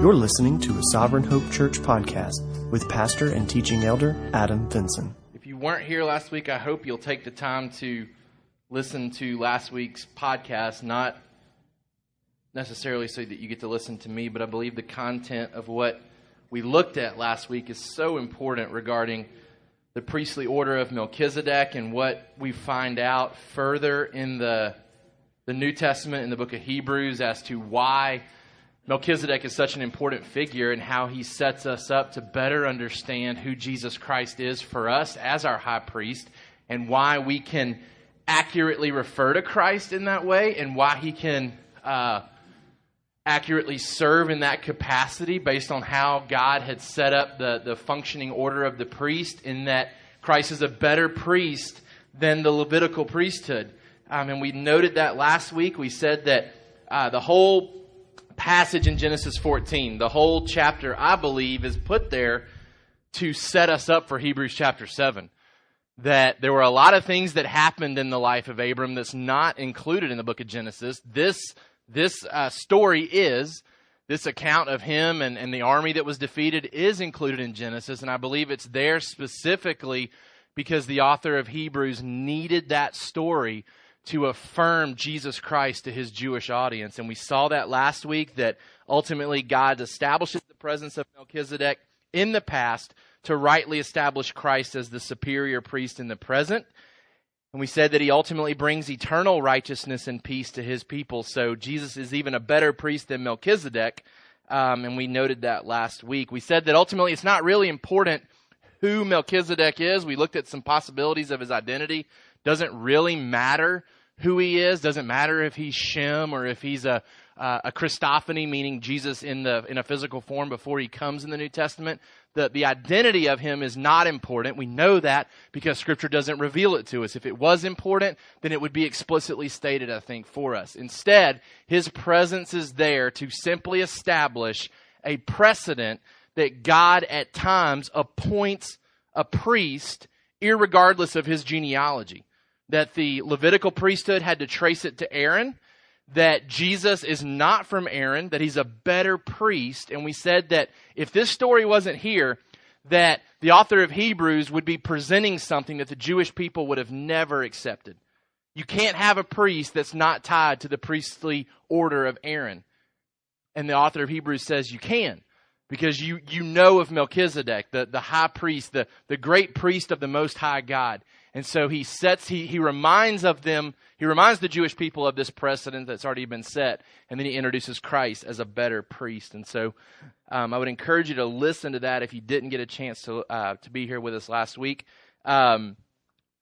You're listening to a Sovereign Hope Church podcast with pastor and teaching elder Adam Vinson. If you weren't here last week, I hope you'll take the time to listen to last week's podcast, not necessarily so that you get to listen to me, but I believe the content of what we looked at last week is so important regarding the priestly order of Melchizedek and what we find out further in the, the New Testament in the book of Hebrews as to why Melchizedek is such an important figure and how he sets us up to better understand who Jesus Christ is for us as our high priest and why we can accurately refer to Christ in that way and why he can uh, accurately serve in that capacity based on how God had set up the, the functioning order of the priest, in that Christ is a better priest than the Levitical priesthood. Um, and we noted that last week. We said that uh, the whole passage in Genesis 14, the whole chapter, I believe, is put there to set us up for Hebrews chapter 7. That there were a lot of things that happened in the life of Abram that's not included in the book of Genesis. This, this uh, story is, this account of him and, and the army that was defeated is included in Genesis, and I believe it's there specifically because the author of Hebrews needed that story to affirm Jesus Christ to his Jewish audience. And we saw that last week that ultimately God establishes the presence of Melchizedek in the past to rightly establish Christ as the superior priest in the present. And we said that he ultimately brings eternal righteousness and peace to his people. So Jesus is even a better priest than Melchizedek. Um, and we noted that last week. We said that ultimately it's not really important who Melchizedek is. We looked at some possibilities of his identity doesn't really matter who he is. Doesn't matter if he's Shem or if he's a uh, a Christophany, meaning Jesus in the in a physical form before he comes in the New Testament. The the identity of him is not important. We know that because Scripture doesn't reveal it to us. If it was important, then it would be explicitly stated, I think, for us. Instead, his presence is there to simply establish a precedent that God at times appoints a priest, irregardless of his genealogy that the Levitical priesthood had to trace it to Aaron, that Jesus is not from Aaron, that he's a better priest. And we said that if this story wasn't here, that the author of Hebrews would be presenting something that the Jewish people would have never accepted. You can't have a priest that's not tied to the priestly order of Aaron. And the author of Hebrews says you can because you, you know of Melchizedek, the, the high priest, the, the great priest of the Most High God. And so he sets, he, he reminds of them, he reminds the Jewish people of this precedent that's already been set, and then he introduces Christ as a better priest. And so um, I would encourage you to listen to that if you didn't get a chance to, uh, to be here with us last week. Um,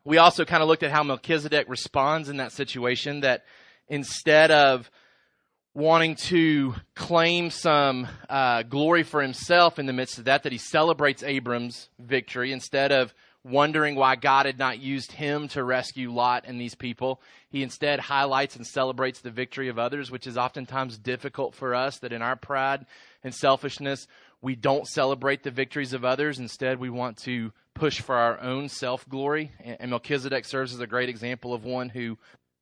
we also kind of looked at how Melchizedek responds in that situation, that instead of wanting to claim some uh, glory for himself in the midst of that, that he celebrates Abram's victory instead of wondering why God had not used him to rescue Lot and these people. He instead highlights and celebrates the victory of others, which is oftentimes difficult for us, that in our pride and selfishness, we don't celebrate the victories of others. Instead, we want to push for our own self glory. And Melchizedek serves as a great example of one who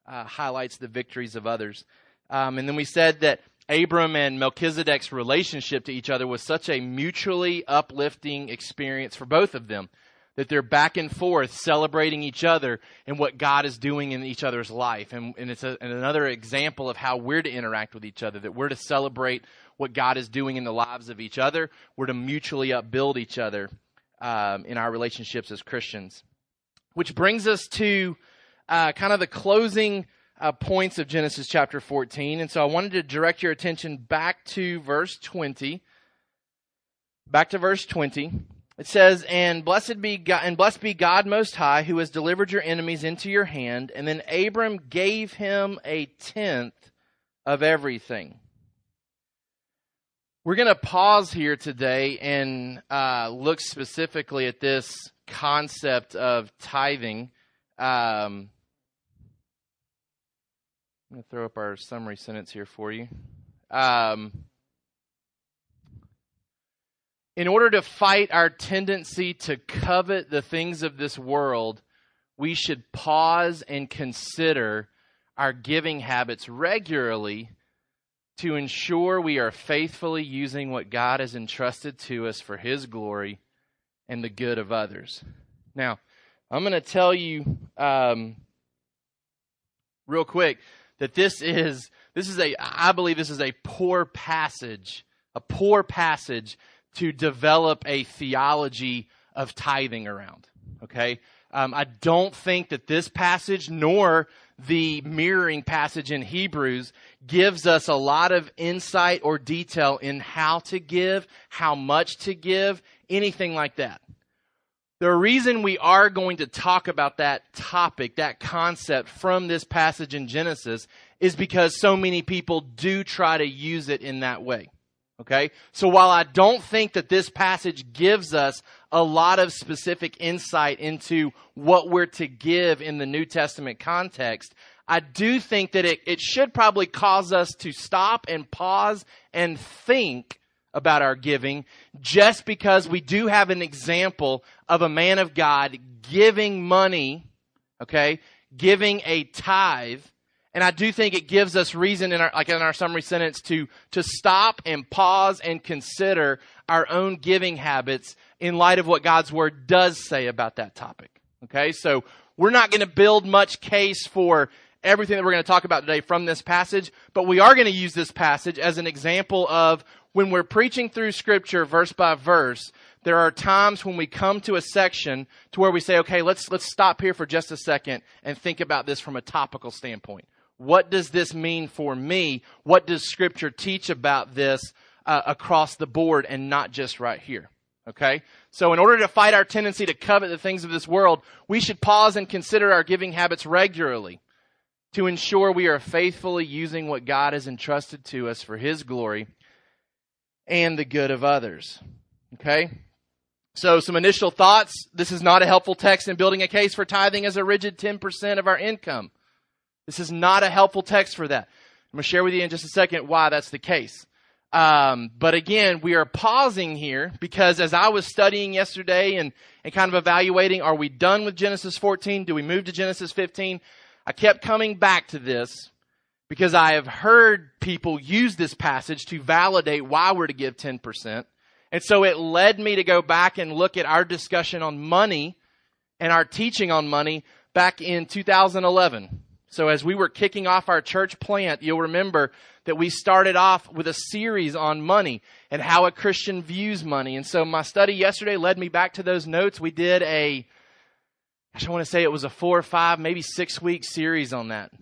uh, highlights the victories of others. Um, and then we said that Abram and Melchizedek's relationship to each other was such a mutually uplifting experience for both of them that they're back and forth celebrating each other and what God is doing in each other's life. And, and it's a, and another example of how we're to interact with each other, that we're to celebrate what God is doing in the lives of each other. We're to mutually upbuild each other um, in our relationships as Christians. Which brings us to uh, kind of the closing uh, points of Genesis chapter 14. And so I wanted to direct your attention back to verse 20. Back to verse 20. It says, "And blessed be God, and blessed be God Most High, who has delivered your enemies into your hand." And then Abram gave him a tenth of everything. We're going to pause here today and uh, look specifically at this concept of tithing. Um, I'm going to throw up our summary sentence here for you. Um, in order to fight our tendency to covet the things of this world, we should pause and consider our giving habits regularly to ensure we are faithfully using what God has entrusted to us for His glory and the good of others. Now, I'm going to tell you um, real quick that this is this is a I believe this is a poor passage, a poor passage to develop a theology of tithing around. Okay, um, I don't think that this passage nor the mirroring passage in Hebrews gives us a lot of insight or detail in how to give, how much to give, anything like that. The reason we are going to talk about that topic, that concept from this passage in Genesis is because so many people do try to use it in that way. Okay? So while I don't think that this passage gives us a lot of specific insight into what we're to give in the New Testament context, I do think that it, it should probably cause us to stop and pause and think about our giving just because we do have an example of a man of God giving money, okay, giving a tithe and I do think it gives us reason in our, like in our summary sentence to, to stop and pause and consider our own giving habits in light of what God's word does say about that topic. Okay. So we're not going to build much case for everything that we're going to talk about today from this passage, but we are going to use this passage as an example of when we're preaching through scripture verse by verse, there are times when we come to a section to where we say, okay, let's, let's stop here for just a second and think about this from a topical standpoint. What does this mean for me? What does Scripture teach about this uh, across the board and not just right here? Okay? So, in order to fight our tendency to covet the things of this world, we should pause and consider our giving habits regularly to ensure we are faithfully using what God has entrusted to us for His glory and the good of others. Okay? So, some initial thoughts. This is not a helpful text in building a case for tithing as a rigid 10% of our income. This is not a helpful text for that. I'm going to share with you in just a second why that's the case. Um, but again, we are pausing here because as I was studying yesterday and, and kind of evaluating, are we done with Genesis 14? Do we move to Genesis 15? I kept coming back to this because I have heard people use this passage to validate why we're to give 10%. And so it led me to go back and look at our discussion on money and our teaching on money back in 2011. So as we were kicking off our church plant, you'll remember that we started off with a series on money and how a Christian views money. And so my study yesterday led me back to those notes. We did a, I want to say it was a four or five, maybe six week series on that.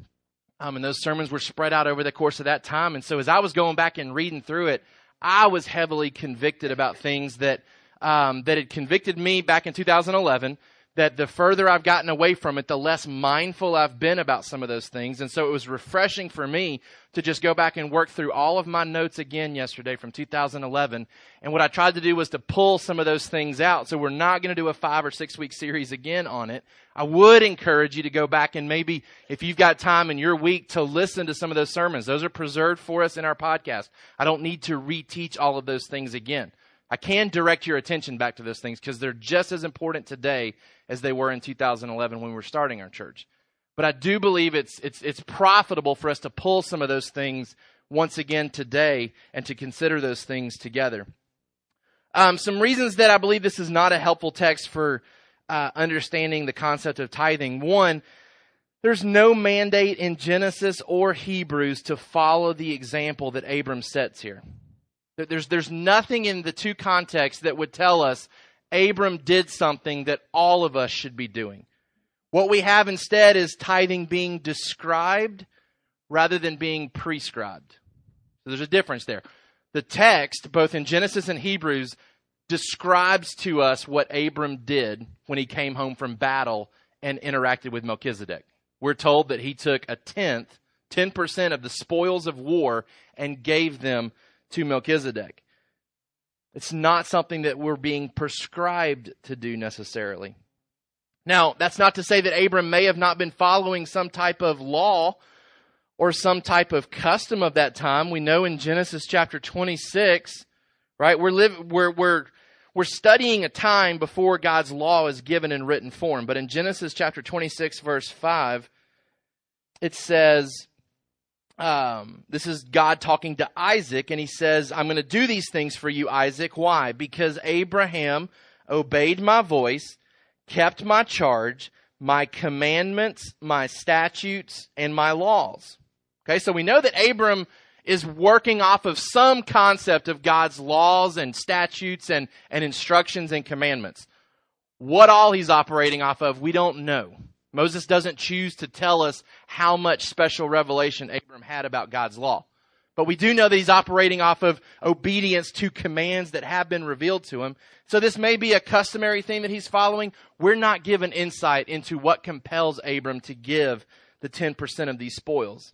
Um, and those sermons were spread out over the course of that time. And so as I was going back and reading through it, I was heavily convicted about things that, um, that had convicted me back in 2011 that the further I've gotten away from it, the less mindful I've been about some of those things. And so it was refreshing for me to just go back and work through all of my notes again yesterday from 2011. And what I tried to do was to pull some of those things out. So we're not going to do a five or six week series again on it. I would encourage you to go back and maybe, if you've got time in your week, to listen to some of those sermons. Those are preserved for us in our podcast. I don't need to reteach all of those things again. I can direct your attention back to those things because they're just as important today as they were in 2011 when we were starting our church. But I do believe it's, it's, it's profitable for us to pull some of those things once again today and to consider those things together. Um, some reasons that I believe this is not a helpful text for uh, understanding the concept of tithing. One, there's no mandate in Genesis or Hebrews to follow the example that Abram sets here. There's, there's nothing in the two contexts that would tell us Abram did something that all of us should be doing. What we have instead is tithing being described rather than being prescribed. So there's a difference there. The text, both in Genesis and Hebrews, describes to us what Abram did when he came home from battle and interacted with Melchizedek. We're told that he took a tenth, 10% of the spoils of war and gave them to Melchizedek. It's not something that we're being prescribed to do necessarily. Now, that's not to say that Abram may have not been following some type of law or some type of custom of that time. We know in Genesis chapter 26, right? We're live, we're, we're, we're studying a time before God's law is given in written form. But in Genesis chapter 26 verse 5, it says, um, this is God talking to Isaac, and he says, I'm going to do these things for you, Isaac. Why? Because Abraham obeyed my voice, kept my charge, my commandments, my statutes, and my laws. Okay, so we know that Abram is working off of some concept of God's laws and statutes and, and instructions and commandments. What all he's operating off of, we don't know. Moses doesn't choose to tell us how much special revelation Abram had about God's law. But we do know that he's operating off of obedience to commands that have been revealed to him. So this may be a customary thing that he's following. We're not given insight into what compels Abram to give the 10% of these spoils.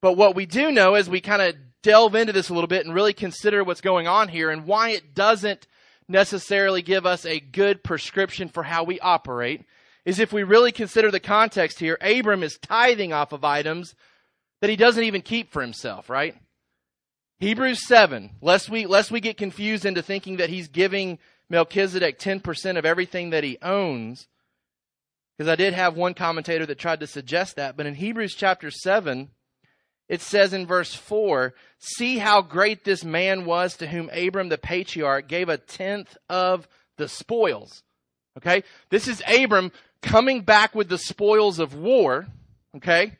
But what we do know as we kind of delve into this a little bit and really consider what's going on here and why it doesn't necessarily give us a good prescription for how we operate is if we really consider the context here, Abram is tithing off of items that he doesn't even keep for himself, right? Hebrews 7, lest we, lest we get confused into thinking that he's giving Melchizedek 10% of everything that he owns, because I did have one commentator that tried to suggest that, but in Hebrews chapter 7, it says in verse 4, see how great this man was to whom Abram the patriarch gave a tenth of the spoils. Okay? This is Abram coming back with the spoils of war, okay?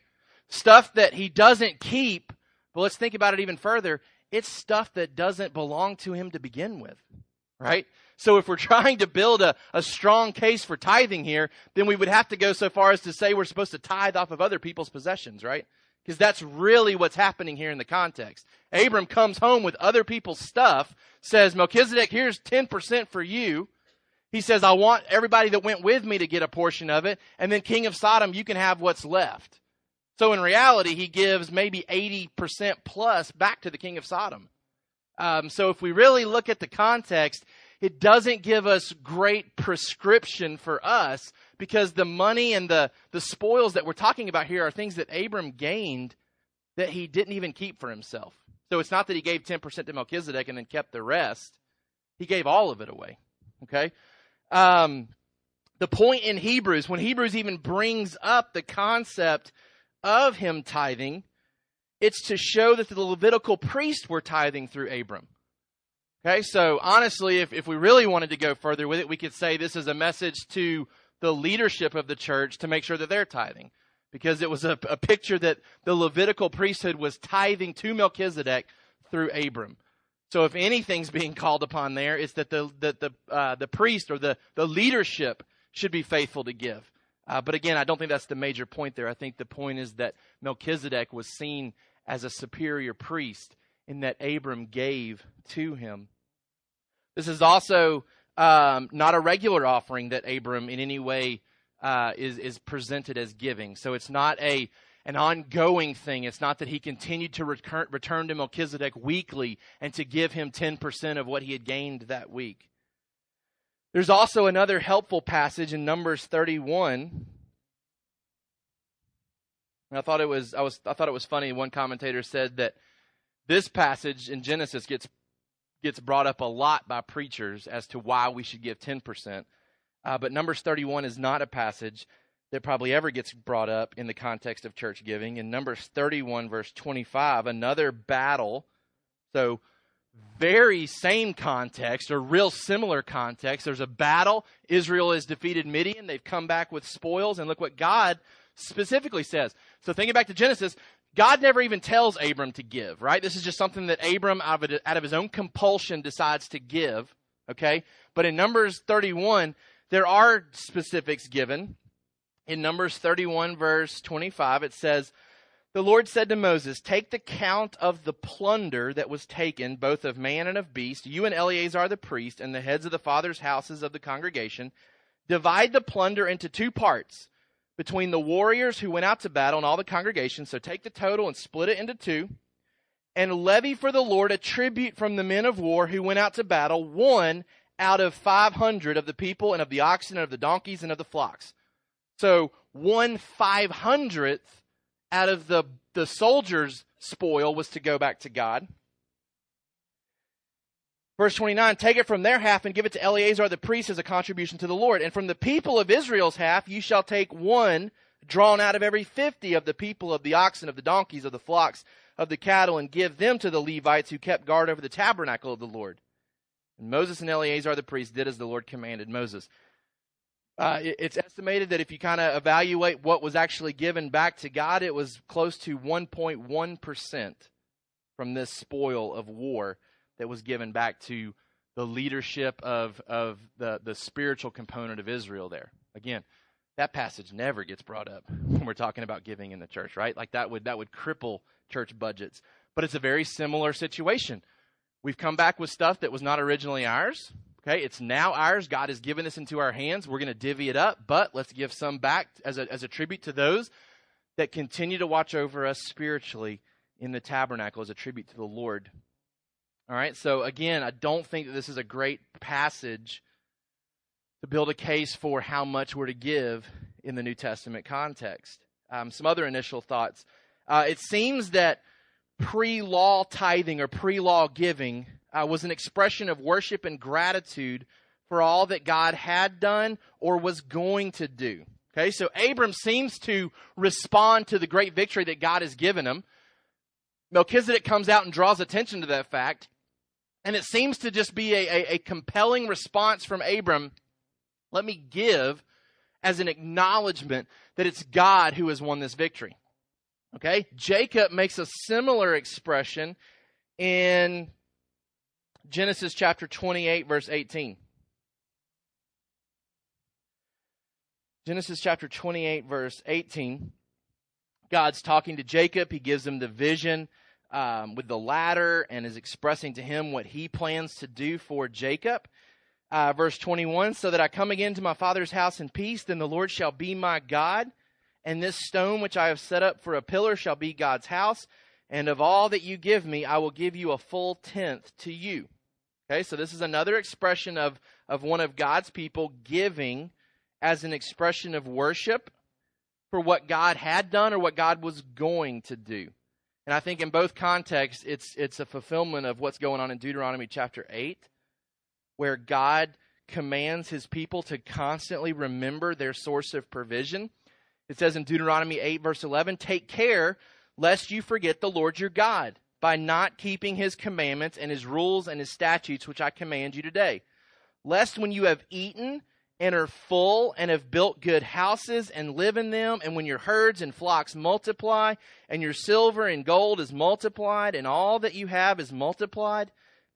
Stuff that he doesn't keep, but let's think about it even further. It's stuff that doesn't belong to him to begin with, right? So if we're trying to build a, a strong case for tithing here, then we would have to go so far as to say we're supposed to tithe off of other people's possessions, right? Because that's really what's happening here in the context. Abram comes home with other people's stuff, says, Melchizedek, here's 10% for you. He says, I want everybody that went with me to get a portion of it. And then King of Sodom, you can have what's left. So in reality, he gives maybe 80% plus back to the King of Sodom. Um, so if we really look at the context, it doesn't give us great prescription for us because the money and the, the spoils that we're talking about here are things that Abram gained that he didn't even keep for himself. So it's not that he gave 10% to Melchizedek and then kept the rest. He gave all of it away. Okay? Um, the point in Hebrews, when Hebrews even brings up the concept of him tithing, it's to show that the Levitical priests were tithing through Abram. Okay, so honestly, if, if we really wanted to go further with it, we could say this is a message to the leadership of the church to make sure that they're tithing. Because it was a, a picture that the Levitical priesthood was tithing to Melchizedek through Abram. So if anything's being called upon there, it's that the the the, uh, the priest or the the leadership should be faithful to give. Uh, but again, I don't think that's the major point there. I think the point is that Melchizedek was seen as a superior priest in that Abram gave to him. This is also um, not a regular offering that Abram in any way uh, is is presented as giving. So it's not a an ongoing thing. It's not that he continued to return, return to Melchizedek weekly and to give him 10% of what he had gained that week. There's also another helpful passage in Numbers 31. And I thought it was I was I thought it was funny. One commentator said that this passage in Genesis gets gets brought up a lot by preachers as to why we should give 10%. Uh, but Numbers 31 is not a passage that probably ever gets brought up in the context of church giving. In Numbers 31, verse 25, another battle. So, very same context or real similar context. There's a battle. Israel has defeated Midian. They've come back with spoils. And look what God specifically says. So, thinking back to Genesis, God never even tells Abram to give, right? This is just something that Abram, out of, his own compulsion, decides to give, okay? But in Numbers 31, there are specifics given in Numbers 31, verse 25, it says, The Lord said to Moses, Take the count of the plunder that was taken, both of man and of beast, you and Eleazar the priest, and the heads of the fathers' houses of the congregation. Divide the plunder into two parts between the warriors who went out to battle and all the congregation. So take the total and split it into two. And levy for the Lord a tribute from the men of war who went out to battle, one out of 500 of the people and of the oxen and of the donkeys and of the flocks. So one five hundredth out of the, the soldiers' spoil was to go back to God. Verse 29, take it from their half and give it to Eleazar the priest as a contribution to the Lord. And from the people of Israel's half, you shall take one drawn out of every fifty of the people of the oxen, of the donkeys, of the flocks, of the cattle, and give them to the Levites who kept guard over the tabernacle of the Lord. And Moses and Eleazar the priest did as the Lord commanded Moses. Uh, it's estimated that if you kind of evaluate what was actually given back to God, it was close to 1.1% from this spoil of war that was given back to the leadership of, of the, the spiritual component of Israel there. Again, that passage never gets brought up when we're talking about giving in the church, right? Like that would that would cripple church budgets. But it's a very similar situation. We've come back with stuff that was not originally ours. Okay, it's now ours. God has given this into our hands. We're going to divvy it up, but let's give some back as a, as a tribute to those that continue to watch over us spiritually in the tabernacle as a tribute to the Lord. All right, so again, I don't think that this is a great passage to build a case for how much we're to give in the New Testament context. Um, some other initial thoughts. Uh, it seems that pre law tithing or pre law giving uh, was an expression of worship and gratitude for all that God had done or was going to do. Okay, so Abram seems to respond to the great victory that God has given him. Melchizedek comes out and draws attention to that fact. And it seems to just be a, a, a compelling response from Abram. Let me give as an acknowledgement that it's God who has won this victory. Okay? Jacob makes a similar expression in Genesis chapter 28, verse 18. Genesis chapter 28, verse 18. God's talking to Jacob. He gives him the vision um, with the ladder and is expressing to him what he plans to do for Jacob. Uh, verse 21 So that I come again to my father's house in peace, then the Lord shall be my God, and this stone which I have set up for a pillar shall be God's house. And of all that you give me, I will give you a full tenth to you. Okay, so this is another expression of, of one of God's people giving as an expression of worship for what God had done or what God was going to do. And I think in both contexts, it's, it's a fulfillment of what's going on in Deuteronomy chapter 8, where God commands his people to constantly remember their source of provision. It says in Deuteronomy 8, verse 11, Take care lest you forget the Lord your God by not keeping his commandments and his rules and his statutes, which I command you today. Lest when you have eaten and are full and have built good houses and live in them, and when your herds and flocks multiply, and your silver and gold is multiplied, and all that you have is multiplied,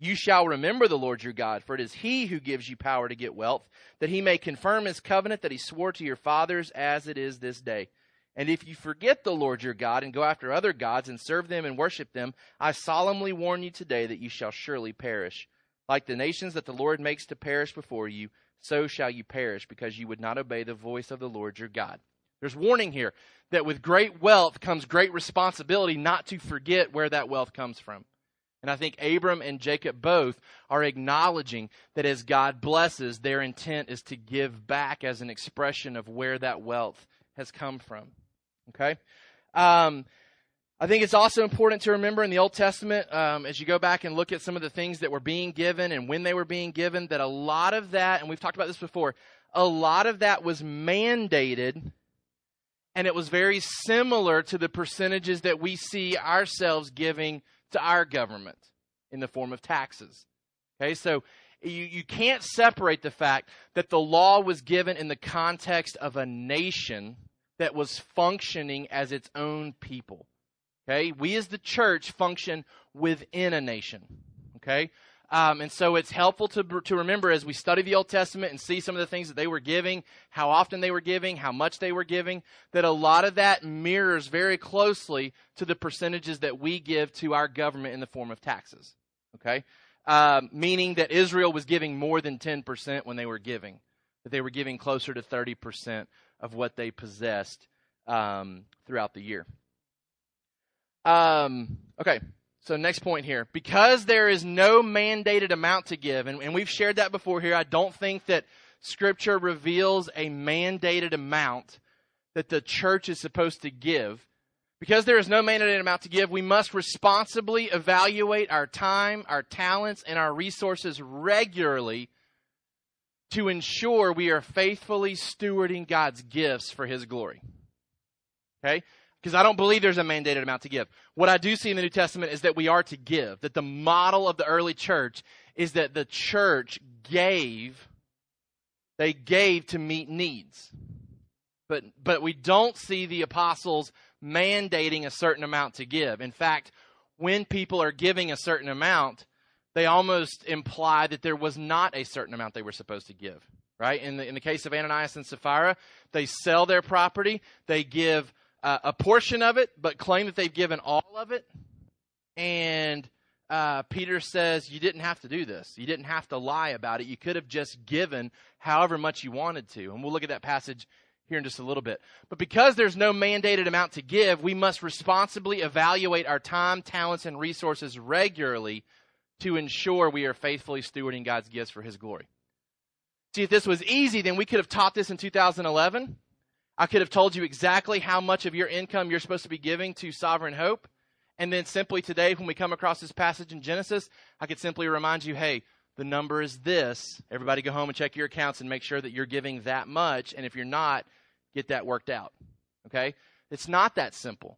You shall remember the Lord your God, for it is he who gives you power to get wealth, that he may confirm his covenant that he swore to your fathers as it is this day. And if you forget the Lord your God and go after other gods and serve them and worship them, I solemnly warn you today that you shall surely perish. Like the nations that the Lord makes to perish before you, so shall you perish, because you would not obey the voice of the Lord your God. There's warning here that with great wealth comes great responsibility not to forget where that wealth comes from. And I think Abram and Jacob both are acknowledging that as God blesses, their intent is to give back as an expression of where that wealth has come from. Okay? Um, I think it's also important to remember in the Old Testament, um, as you go back and look at some of the things that were being given and when they were being given, that a lot of that, and we've talked about this before, a lot of that was mandated and it was very similar to the percentages that we see ourselves giving to our government in the form of taxes. Okay, so you, you can't separate the fact that the law was given in the context of a nation that was functioning as its own people. Okay, we as the church function within a nation. Okay, um, and so it's helpful to, to remember as we study the Old Testament and see some of the things that they were giving, how often they were giving, how much they were giving, that a lot of that mirrors very closely to the percentages that we give to our government in the form of taxes. Okay? Um, meaning that Israel was giving more than 10% when they were giving, that they were giving closer to 30% of what they possessed um, throughout the year. Um, okay, so next point here. Because there is no mandated amount to give, and, and we've shared that before here, I don't think that Scripture reveals a mandated amount that the church is supposed to give. Because there is no mandated amount to give, we must responsibly evaluate our time, our talents, and our resources regularly to ensure we are faithfully stewarding God's gifts for His glory. Okay? Because I don't believe there's a mandated amount to give. What I do see in the New Testament is that we are to give, that the model of the early church is that the church gave, they gave to meet needs. But, but we don't see the apostles mandating a certain amount to give. In fact, when people are giving a certain amount, they almost imply that there was not a certain amount they were supposed to give. Right? In the, in the case of Ananias and Sapphira, they sell their property, they give uh, a portion of it, but claim that they've given all of it. And uh, Peter says, You didn't have to do this. You didn't have to lie about it. You could have just given however much you wanted to. And we'll look at that passage here in just a little bit. But because there's no mandated amount to give, we must responsibly evaluate our time, talents, and resources regularly to ensure we are faithfully stewarding God's gifts for His glory. See, if this was easy, then we could have taught this in 2011. I could have told you exactly how much of your income you're supposed to be giving to Sovereign Hope. And then simply today, when we come across this passage in Genesis, I could simply remind you, hey, the number is this. Everybody go home and check your accounts and make sure that you're giving that much. And if you're not, get that worked out. Okay? It's not that simple.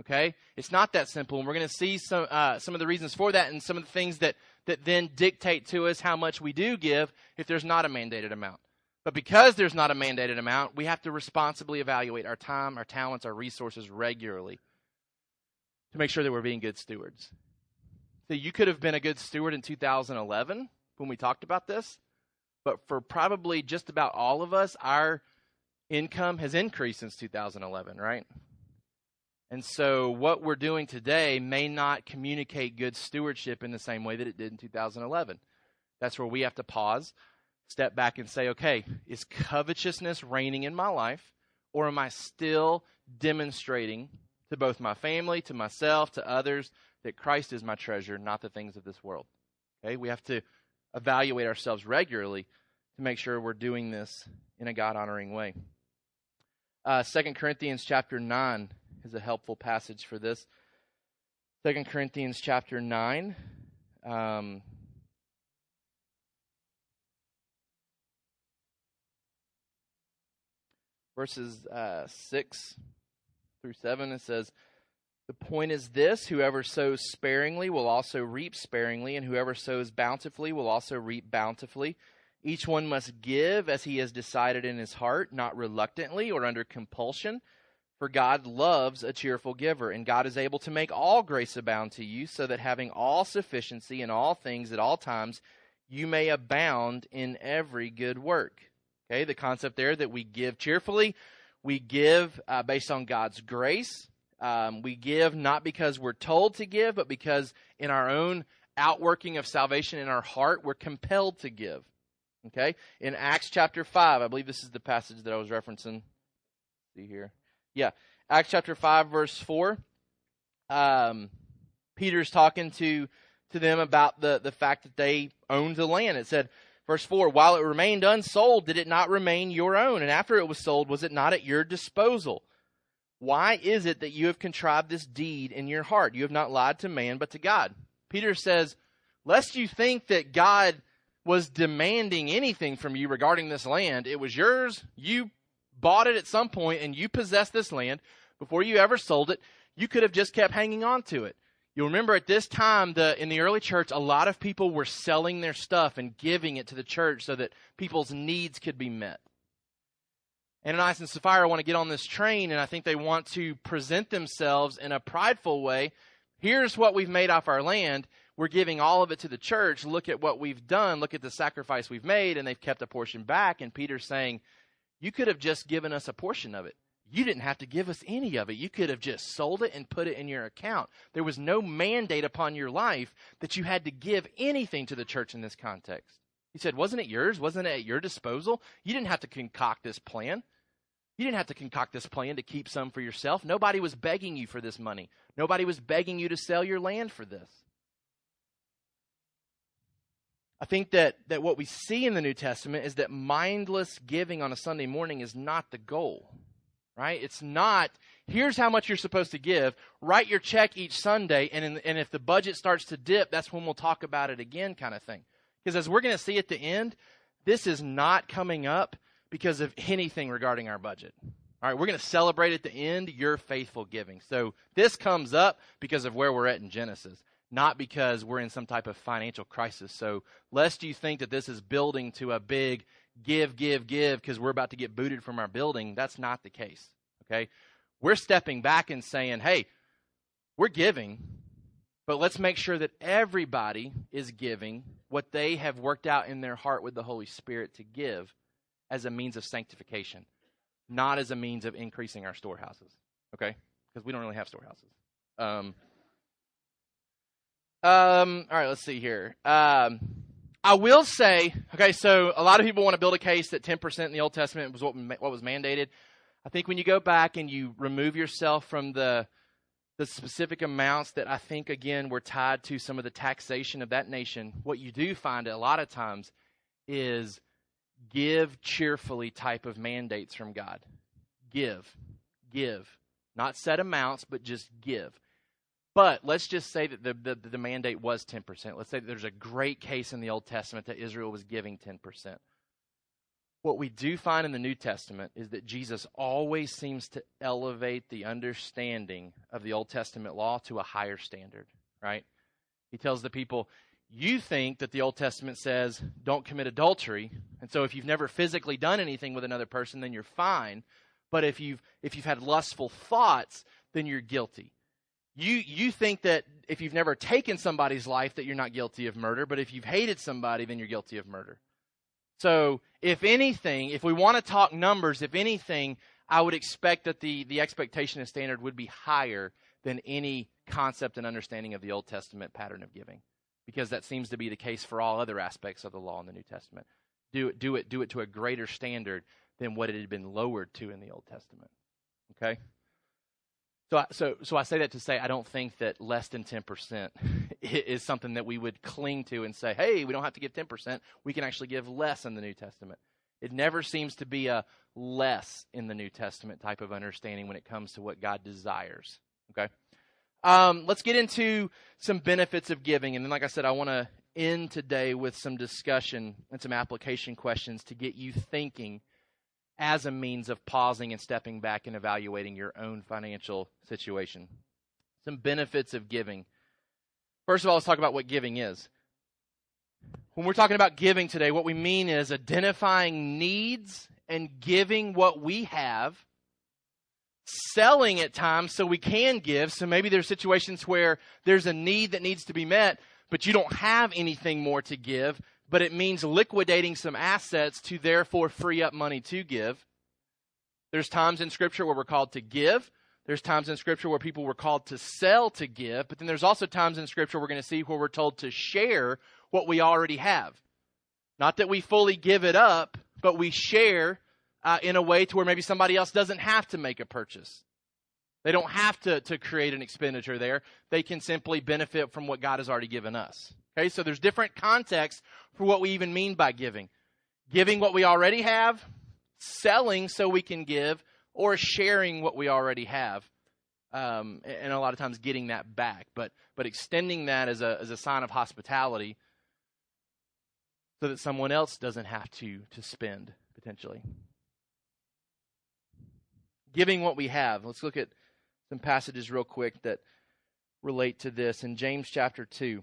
Okay? It's not that simple. And we're going to see some, uh, some of the reasons for that and some of the things that, that then dictate to us how much we do give if there's not a mandated amount. But because there's not a mandated amount, we have to responsibly evaluate our time, our talents, our resources regularly to make sure that we're being good stewards. So you could have been a good steward in 2011 when we talked about this, but for probably just about all of us, our income has increased since 2011, right? And so what we're doing today may not communicate good stewardship in the same way that it did in 2011. That's where we have to pause, step back and say, okay, is covetousness reigning in my life or am I still demonstrating to both my family, to myself, to others that Christ is my treasure, not the things of this world? Okay? We have to evaluate ourselves regularly to make sure we're doing this in a God honoring way. Uh, 2 Corinthians chapter 9 is a helpful passage for this. 2 Corinthians chapter 9. Um, verses uh, 6 through 7, it says, The point is this whoever sows sparingly will also reap sparingly, and whoever sows bountifully will also reap bountifully. Each one must give as he has decided in his heart, not reluctantly or under compulsion. For God loves a cheerful giver, and God is able to make all grace abound to you, so that having all sufficiency in all things at all times, you may abound in every good work. Okay, the concept there that we give cheerfully, we give uh, based on God's grace. Um, we give not because we're told to give, but because in our own outworking of salvation in our heart, we're compelled to give. Okay? In Acts chapter 5, I believe this is the passage that I was referencing. see here. Yeah. Acts chapter 5, verse 4. Um, Peter's talking to, to them about the, the fact that they owned the land. It said, verse 4, while it remained unsold, did it not remain your own? And after it was sold, was it not at your disposal? Why is it that you have contrived this deed in your heart? You have not lied to man, but to God. Peter says, lest you think that God was demanding anything from you regarding this land. It was yours. You bought it at some point and you possessed this land before you ever sold it. You could have just kept hanging on to it. You'll remember at this time, the, in the early church, a lot of people were selling their stuff and giving it to the church so that people's needs could be met. Ananias and Sapphira want to get on this train, and I think they want to present themselves in a prideful way. Here's what we've made off our land we're giving all of it to the church. Look at what we've done. Look at the sacrifice we've made. And they've kept a portion back. And Peter's saying, You could have just given us a portion of it. You didn't have to give us any of it. You could have just sold it and put it in your account. There was no mandate upon your life that you had to give anything to the church in this context. He said, Wasn't it yours? Wasn't it at your disposal? You didn't have to concoct this plan. You didn't have to concoct this plan to keep some for yourself. Nobody was begging you for this money. Nobody was begging you to sell your land for this. I think that, that what we see in the New Testament is that mindless giving on a Sunday morning is not the goal, right? It's not, here's how much you're supposed to give, write your check each Sunday, and, in, and if the budget starts to dip, that's when we'll talk about it again, kind of thing. Because as we're going to see at the end, this is not coming up because of anything regarding our budget. All right, we're going to celebrate at the end your faithful giving. So this comes up because of where we're at in Genesis, not because we're in some type of financial crisis. So lest you think that this is building to a big give, give, give because we're about to get booted from our building, that's not the case. Okay? We're stepping back and saying, hey, we're giving, but let's make sure that everybody is giving what they have worked out in their heart with the Holy Spirit to give as a means of sanctification, not as a means of increasing our storehouses. Okay? Because we don't really have storehouses. Um, um, all right, let's see here. Um, I will say, okay, so a lot of people want to build a case that 10% in the Old Testament was what, what was mandated. I think when you go back and you remove yourself from the the specific amounts that I think, again, were tied to some of the taxation of that nation, what you do find a lot of times is give cheerfully type of mandates from God. Give, give. Not set amounts, but just give. But let's just say that the, the, the mandate was 10%. Let's say there's a great case in the Old Testament that Israel was giving 10%. What we do find in the New Testament is that Jesus always seems to elevate the understanding of the Old Testament law to a higher standard, right? He tells the people, you think that the Old Testament says don't commit adultery, and so if you've never physically done anything with another person, then you're fine. But if you've if you've had lustful thoughts, then you're guilty. You you think that if you've never taken somebody's life that you're not guilty of murder, but if you've hated somebody, then you're guilty of murder. So, if anything, if we want to talk numbers, if anything, I would expect that the, the expectation and standard would be higher than any concept and understanding of the Old Testament pattern of giving, because that seems to be the case for all other aspects of the law in the New Testament. Do it, do it, do it to a greater standard than what it had been lowered to in the Old Testament. Okay. So, I, so, so I say that to say I don't think that less than 10% is something that we would cling to and say, hey, we don't have to give 10%. We can actually give less in the New Testament. It never seems to be a less in the New Testament type of understanding when it comes to what God desires. Okay? Um, let's get into some benefits of giving. And then, like I said, I want to end today with some discussion and some application questions to get you thinking as a means of pausing and stepping back and evaluating your own financial situation. Some benefits of giving. First of all, let's talk about what giving is. When we're talking about giving today, what we mean is identifying needs and giving what we have, selling at times so we can give. So maybe there's situations where there's a need that needs to be met, but you don't have anything more to give but it means liquidating some assets to therefore free up money to give. There's times in Scripture where we're called to give. There's times in Scripture where people were called to sell to give. But then there's also times in Scripture we're going to see where we're told to share what we already have. Not that we fully give it up, but we share uh, in a way to where maybe somebody else doesn't have to make a purchase. They don't have to, to create an expenditure there. They can simply benefit from what God has already given us. Okay, so there's different contexts for what we even mean by giving. Giving what we already have, selling so we can give, or sharing what we already have. Um, and a lot of times getting that back, but but extending that as a as a sign of hospitality, so that someone else doesn't have to to spend potentially. Giving what we have. Let's look at some passages real quick that relate to this in James chapter two.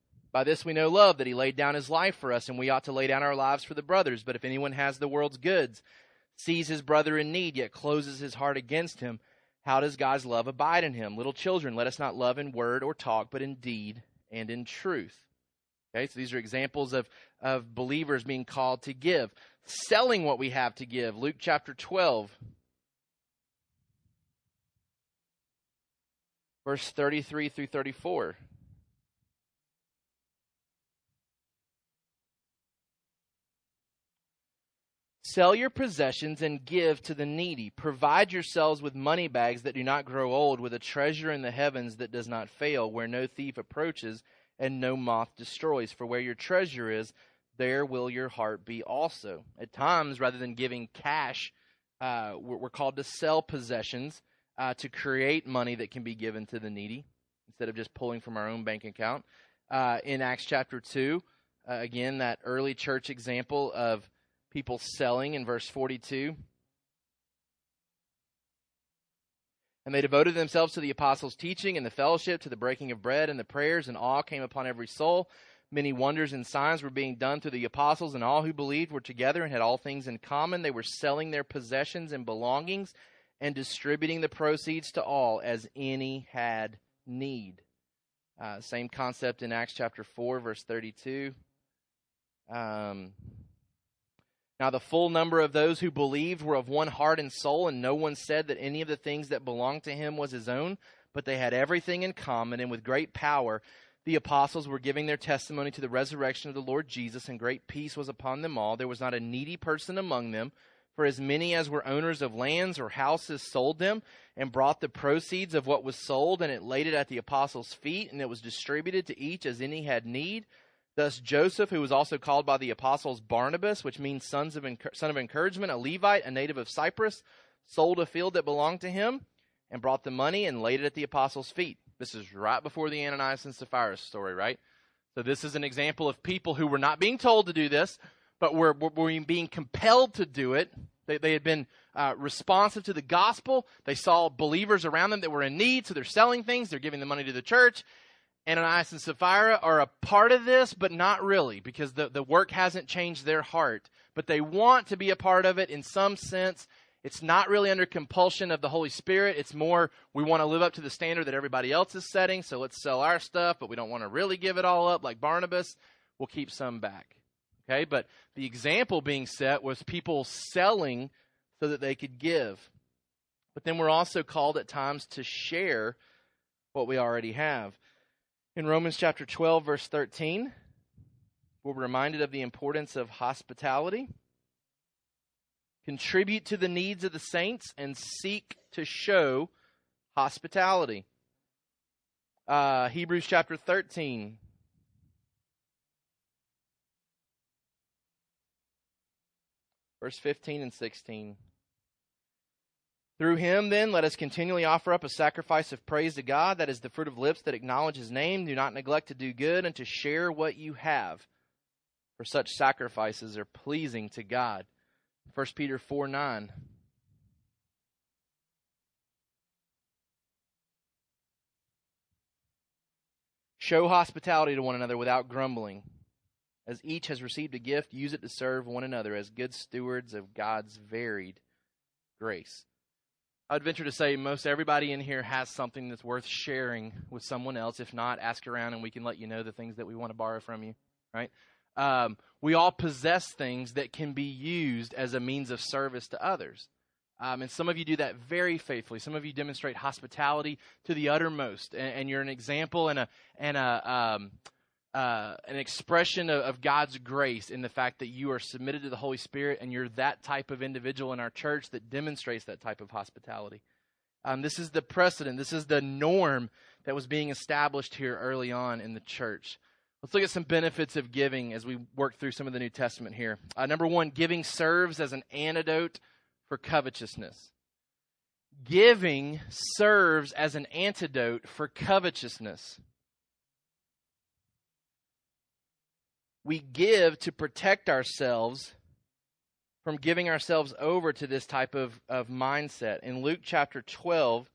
By this we know love, that he laid down his life for us, and we ought to lay down our lives for the brothers. But if anyone has the world's goods, sees his brother in need, yet closes his heart against him, how does God's love abide in him? Little children, let us not love in word or talk, but in deed and in truth. Okay, so these are examples of, of believers being called to give. Selling what we have to give. Luke chapter 12, verse 33 through 34. Sell your possessions and give to the needy. Provide yourselves with money bags that do not grow old, with a treasure in the heavens that does not fail, where no thief approaches and no moth destroys. For where your treasure is, there will your heart be also. At times, rather than giving cash, uh, we're, called to sell possessions uh, to create money that can be given to the needy instead of just pulling from our own bank account. Uh, in Acts chapter 2, uh, again, that early church example of people selling in verse 42. And they devoted themselves to the apostles' teaching and the fellowship, to the breaking of bread and the prayers, and awe came upon every soul. Many wonders and signs were being done through the apostles, and all who believed were together and had all things in common. They were selling their possessions and belongings and distributing the proceeds to all as any had need. Uh, same concept in Acts chapter 4, verse 32. Um, now, the full number of those who believed were of one heart and soul, and no one said that any of the things that belonged to him was his own, but they had everything in common, and with great power the apostles were giving their testimony to the resurrection of the Lord Jesus, and great peace was upon them all. There was not a needy person among them, for as many as were owners of lands or houses sold them, and brought the proceeds of what was sold, and it laid it at the apostles' feet, and it was distributed to each as any had need. Thus Joseph, who was also called by the apostles Barnabas, which means sons of son of encouragement, a Levite, a native of Cyprus, sold a field that belonged to him and brought the money and laid it at the apostles' feet. This is right before the Ananias and Sapphira story, right? So this is an example of people who were not being told to do this, but were, were being compelled to do it. They, they had been uh, responsive to the gospel. They saw believers around them that were in need, so they're selling things. They're giving the money to the church. Ananias and Sapphira are a part of this, but not really, because the, the work hasn't changed their heart. But they want to be a part of it in some sense. It's not really under compulsion of the Holy Spirit. It's more, we want to live up to the standard that everybody else is setting, so let's sell our stuff, but we don't want to really give it all up like Barnabas. We'll keep some back. Okay, but the example being set was people selling so that they could give. But then we're also called at times to share what we already have. In Romans chapter 12, verse 13, we're reminded of the importance of hospitality. Contribute to the needs of the saints and seek to show hospitality. Uh, Hebrews chapter 13. Verse 15 and 16. Through him, then, let us continually offer up a sacrifice of praise to God, that is the fruit of lips that acknowledge his name. Do not neglect to do good and to share what you have, for such sacrifices are pleasing to God. 1 Peter 4 9. Show hospitality to one another without grumbling. As each has received a gift, use it to serve one another as good stewards of God's varied grace. I would venture to say most everybody in here has something that's worth sharing with someone else. If not, ask around and we can let you know the things that we want to borrow from you, right? Um, we all possess things that can be used as a means of service to others. Um, and some of you do that very faithfully. Some of you demonstrate hospitality to the uttermost, and, and you're an example and a and a um, uh, an expression of, of, God's grace in the fact that you are submitted to the Holy Spirit and you're that type of individual in our church that demonstrates that type of hospitality. Um, this is the precedent, this is the norm that was being established here early on in the church. Let's look at some benefits of giving as we work through some of the New Testament here. Uh, number one, giving serves as an antidote for covetousness. Giving serves as an antidote for covetousness. We give to protect ourselves from giving ourselves over to this type of, of mindset. In Luke chapter 12,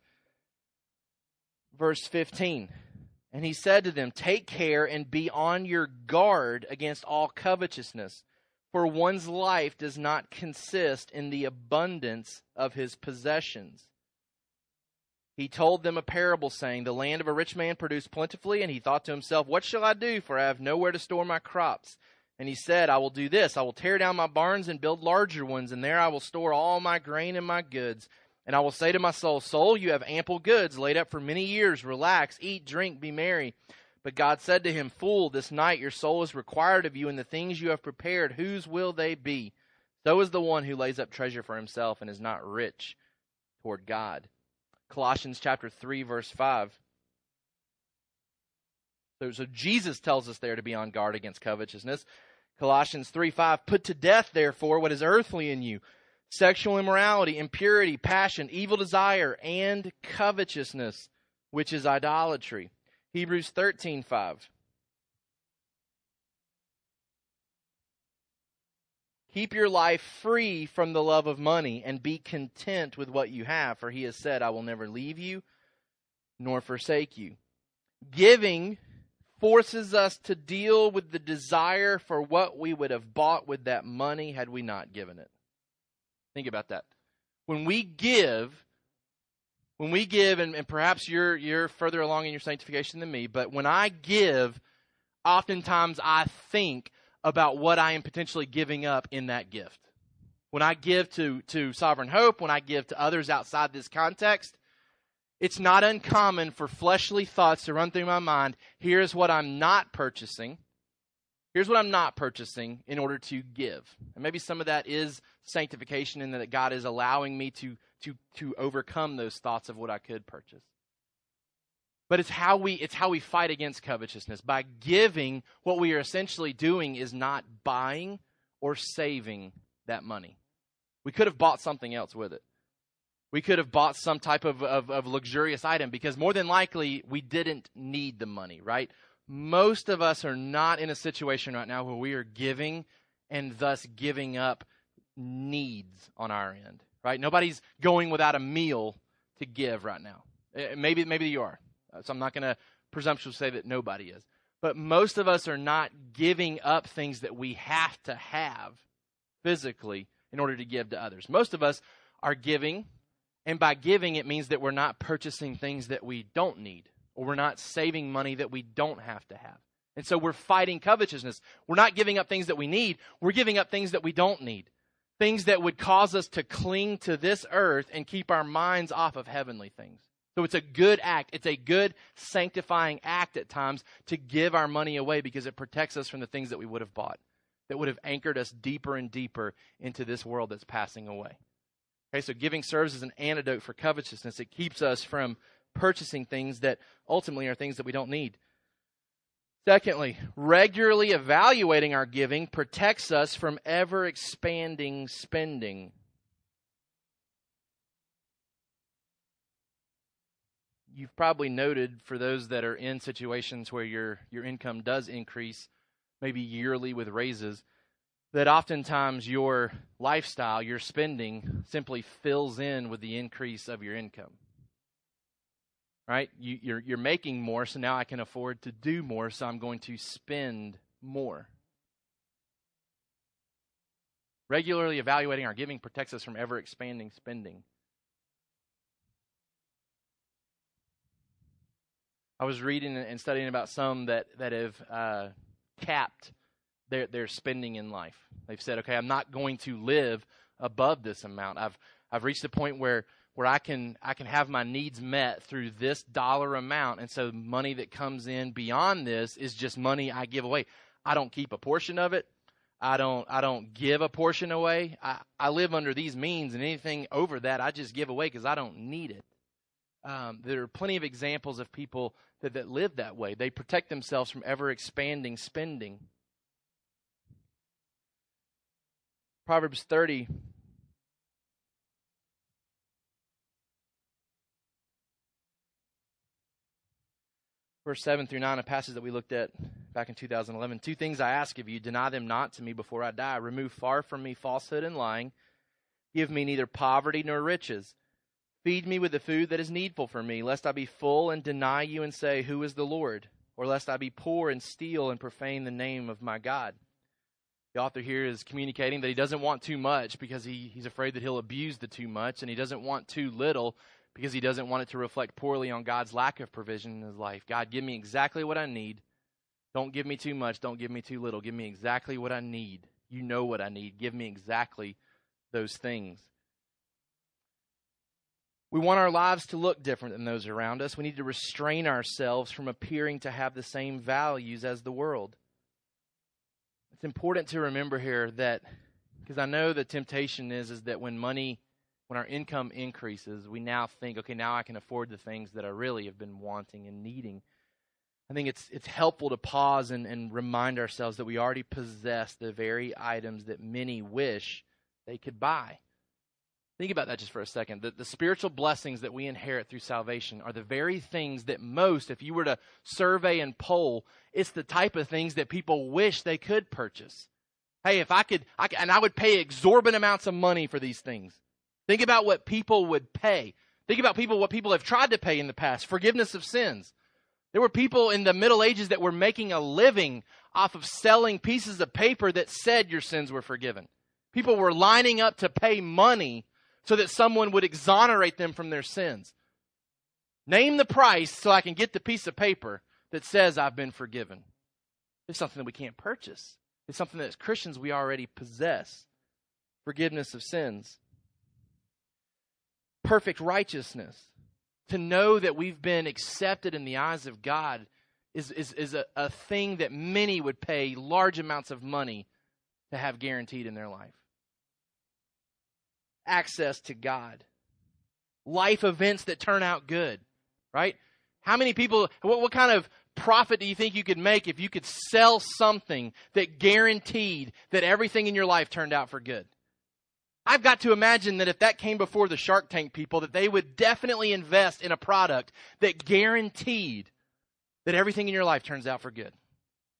verse 15, And he said to them, Take care and be on your guard against all covetousness, for one's life does not consist in the abundance of his possessions. He told them a parable, saying, The land of a rich man produced plentifully, and he thought to himself, What shall I do? For I have nowhere to store my crops. And he said, I will do this. I will tear down my barns and build larger ones, and there I will store all my grain and my goods. And I will say to my soul, Soul, you have ample goods laid up for many years. Relax, eat, drink, be merry. But God said to him, Fool, this night your soul is required of you, and the things you have prepared, whose will they be? So is the one who lays up treasure for himself and is not rich toward God. Colossians chapter 3, verse 5. So, so Jesus tells us there to be on guard against covetousness. Colossians 3 5, put to death, therefore, what is earthly in you sexual immorality, impurity, passion, evil desire, and covetousness, which is idolatry. Hebrews 13:5. Keep your life free from the love of money and be content with what you have, for he has said, I will never leave you nor forsake you. Giving forces us to deal with the desire for what we would have bought with that money had we not given it. Think about that. When we give, when we give, and, and perhaps you're you're further along in your sanctification than me, but when I give, oftentimes I think about what I am potentially giving up in that gift. When I give to to Sovereign Hope, when I give to others outside this context, it's not uncommon for fleshly thoughts to run through my mind. Here's what I'm not purchasing. Here's what I'm not purchasing in order to give. And maybe some of that is sanctification in that God is allowing me to, to, to overcome those thoughts of what I could purchase. But it's how we it's how we fight against covetousness. By giving, what we are essentially doing is not buying or saving that money. We could have bought something else with it. We could have bought some type of, of, of luxurious item because more than likely we didn't need the money, right? Most of us are not in a situation right now where we are giving and thus giving up needs on our end, right? Nobody's going without a meal to give right now. Eh, maybe maybe you are. Uh, so I'm not going to presumptuously say that nobody is. But most of us are not giving up things that we have to have physically in order to give to others. Most of us are giving, and by giving, it means that we're not purchasing things that we don't need, or we're not saving money that we don't have to have. And so we're fighting covetousness. We're not giving up things that we need, we're giving up things that we don't need things that would cause us to cling to this earth and keep our minds off of heavenly things. So it's a good act. It's a good sanctifying act at times to give our money away because it protects us from the things that we would have bought, that would have anchored us deeper and deeper into this world that's passing away. Okay, so giving serves as an antidote for covetousness. It keeps us from purchasing things that ultimately are things that we don't need. Secondly, regularly evaluating our giving protects us from ever expanding spending. You've probably noted for those that are in situations where your, your income does increase, maybe yearly with raises, that oftentimes your lifestyle, your spending, simply fills in with the increase of your income right? You, you're, you're making more, so now I can afford to do more, so I'm going to spend more. Regularly evaluating our giving protects us from ever expanding spending. I was reading and studying about some that, that have uh, capped their, their spending in life. They've said, okay, I'm not going to live above this amount. I've, I've reached a point where where I can I can have my needs met through this dollar amount and so money that comes in beyond this is just money I give away. I don't keep a portion of it. I don't I don't give a portion away. I, I live under these means and anything over that I just give away because I don't need it. Um, there are plenty of examples of people that, that live that way. They protect themselves from ever expanding spending. Proverbs 30 verse 7 through 9, a passage that we looked at back in 2011. Two things I ask of you deny them not to me before I die. Remove far from me falsehood and lying. Give me neither poverty nor riches. Feed me with the food that is needful for me, lest I be full and deny you and say, Who is the Lord? Or lest I be poor and steal and profane the name of my God. The author here is communicating that he doesn't want too much because he, he's afraid that he'll abuse the too much, and he doesn't want too little because he doesn't want it to reflect poorly on God's lack of provision in his life. God, give me exactly what I need. Don't give me too much. Don't give me too little. Give me exactly what I need. You know what I need. Give me exactly those things. We want our lives to look different than those around us. We need to restrain ourselves from appearing to have the same values as the world. It's important to remember here that because I know the temptation is is that when money when our income increases, we now think, okay, now I can afford the things that I really have been wanting and needing. I think it's it's helpful to pause and, and remind ourselves that we already possess the very items that many wish they could buy. Think about that just for a second. The, the spiritual blessings that we inherit through salvation are the very things that most, if you were to survey and poll, it's the type of things that people wish they could purchase. Hey, if I could, I, and I would pay exorbitant amounts of money for these things. Think about what people would pay. Think about people, what people have tried to pay in the past. Forgiveness of sins. There were people in the Middle Ages that were making a living off of selling pieces of paper that said your sins were forgiven. People were lining up to pay money so that someone would exonerate them from their sins. Name the price so I can get the piece of paper that says I've been forgiven. It's something that we can't purchase. It's something that as Christians we already possess. Forgiveness of sins. Perfect righteousness. To know that we've been accepted in the eyes of God is, is, is a, a thing that many would pay large amounts of money to have guaranteed in their life access to God. Life events that turn out good, right? How many people, what, what kind of profit do you think you could make if you could sell something that guaranteed that everything in your life turned out for good? I've got to imagine that if that came before the Shark Tank people, that they would definitely invest in a product that guaranteed that everything in your life turns out for good.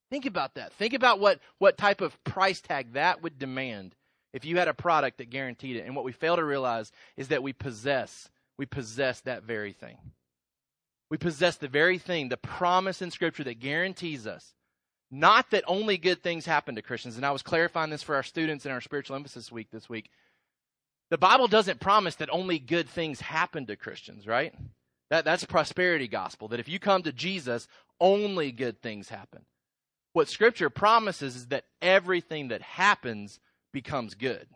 Think about that. Think about what, what type of price tag that would demand if you had a product that guaranteed it. And what we fail to realize is that we possess, we possess that very thing. We possess the very thing, the promise in Scripture that guarantees us. Not that only good things happen to Christians. And I was clarifying this for our students in our spiritual emphasis week this week. The Bible doesn't promise that only good things happen to Christians, right? That, that's prosperity gospel. That if you come to Jesus, only good things happen. What Scripture promises is that everything that happens becomes good.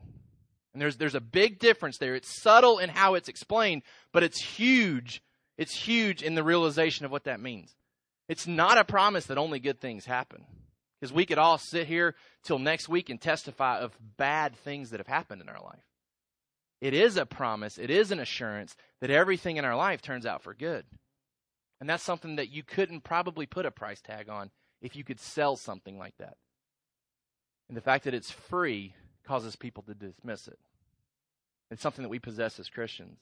And there's, there's a big difference there. It's subtle in how it's explained, but it's huge. It's huge in the realization of what that means. It's not a promise that only good things happen. Because we could all sit here till next week and testify of bad things that have happened in our life. It is a promise, it is an assurance that everything in our life turns out for good. And that's something that you couldn't probably put a price tag on if you could sell something like that. And the fact that it's free causes people to dismiss it. It's something that we possess as Christians.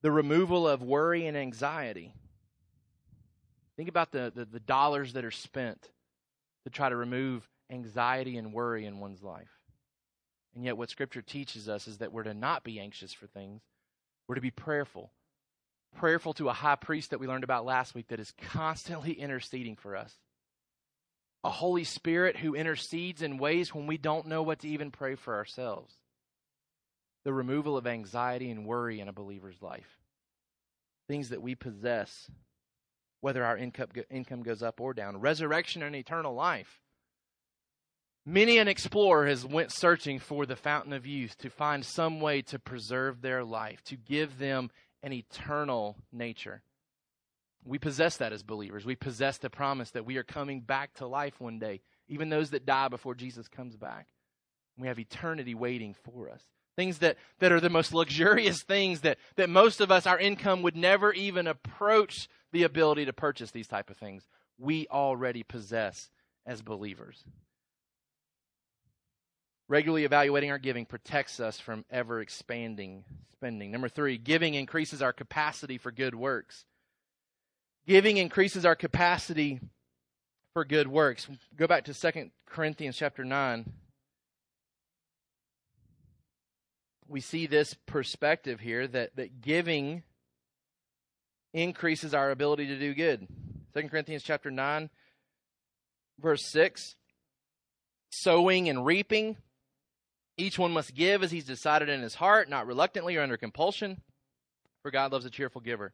The removal of worry and anxiety. Think about the, the, the, dollars that are spent to try to remove anxiety and worry in one's life. And yet, what Scripture teaches us is that we're to not be anxious for things, we're to be prayerful. Prayerful to a high priest that we learned about last week that is constantly interceding for us a Holy Spirit who intercedes in ways when we don't know what to even pray for ourselves. The removal of anxiety and worry in a believer's life. Things that we possess, whether our income, income goes up or down. Resurrection and eternal life. Many an explorer has went searching for the fountain of youth to find some way to preserve their life, to give them an eternal nature. We possess that as believers. We possess the promise that we are coming back to life one day, even those that die before Jesus comes back. We have eternity waiting for us. Things that, that are the most luxurious things that, that most of us, our income would never even approach the ability to purchase these type of things. We already possess as believers. Regularly evaluating our giving protects us from ever expanding spending. Number three, giving increases our capacity for good works. Giving increases our capacity for good works. Go back to 2 Corinthians chapter 9. we see this perspective here that, that giving increases our ability to do good. 2 Corinthians chapter 9, verse 6. Sowing and reaping. Each one must give as he's decided in his heart, not reluctantly or under compulsion, for God loves a cheerful giver.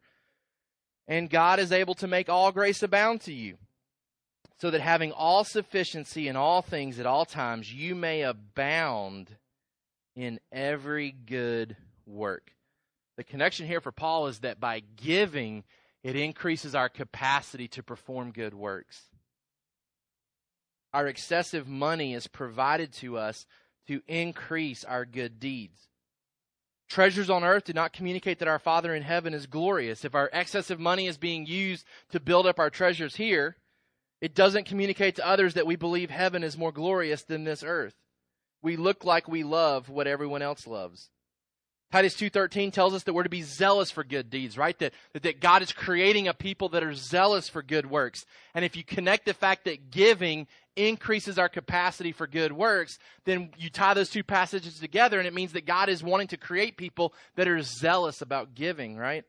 And God is able to make all grace abound to you, so that having all sufficiency in all things at all times, you may abound in every good work. The connection here for Paul is that by giving, it increases our capacity to perform good works. Our excessive money is provided to us to increase our good deeds. Treasures on earth do not communicate that our Father in heaven is glorious. If our excessive money is being used to build up our treasures here, it doesn't communicate to others that we believe heaven is more glorious than this earth. We look like we love what everyone else loves. Titus 2:13 tells us that we're to be zealous for good deeds, right? That, that God is creating a people that are zealous for good works. And if you connect the fact that giving increases our capacity for good works, then you tie those two passages together and it means that God is wanting to create people that are zealous about giving, right?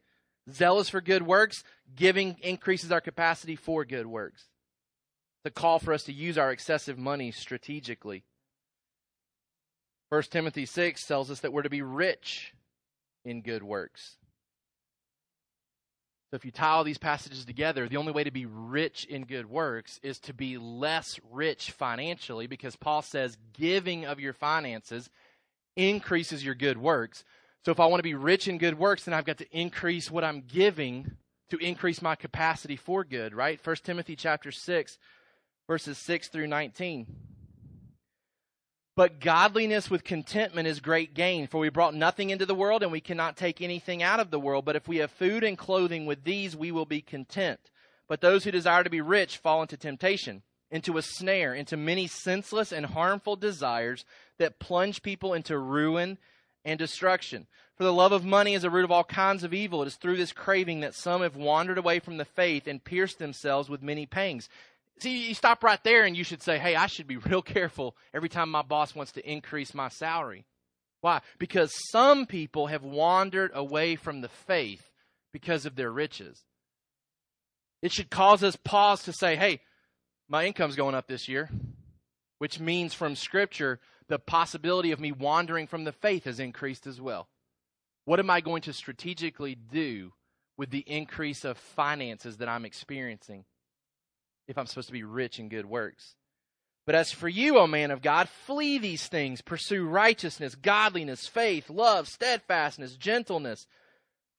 Zealous for good works, giving increases our capacity for good works. The call for us to use our excessive money strategically. 1 Timothy 6 tells us that we're to be rich in good works. So if you tie all these passages together, the only way to be rich in good works is to be less rich financially because Paul says giving of your finances increases your good works. So if I want to be rich in good works, then I've got to increase what I'm giving to increase my capacity for good, right? 1 Timothy chapter 6 verses 6 through 19. But godliness with contentment is great gain, for we brought nothing into the world and we cannot take anything out of the world. But if we have food and clothing with these, we will be content. But those who desire to be rich fall into temptation, into a snare, into many senseless and harmful desires that plunge people into ruin and destruction. For the love of money is a root of all kinds of evil. It is through this craving that some have wandered away from the faith and pierced themselves with many pangs. See, you stop right there and you should say, hey, I should be real careful every time my boss wants to increase my salary. Why? Because some people have wandered away from the faith because of their riches. It should cause us pause to say, hey, my income's going up this year, which means from Scripture, the possibility of me wandering from the faith has increased as well. What am I going to strategically do with the increase of finances that I'm experiencing? If I'm supposed to be rich in good works. But as for you, O man of God, flee these things. Pursue righteousness, godliness, faith, love, steadfastness, gentleness.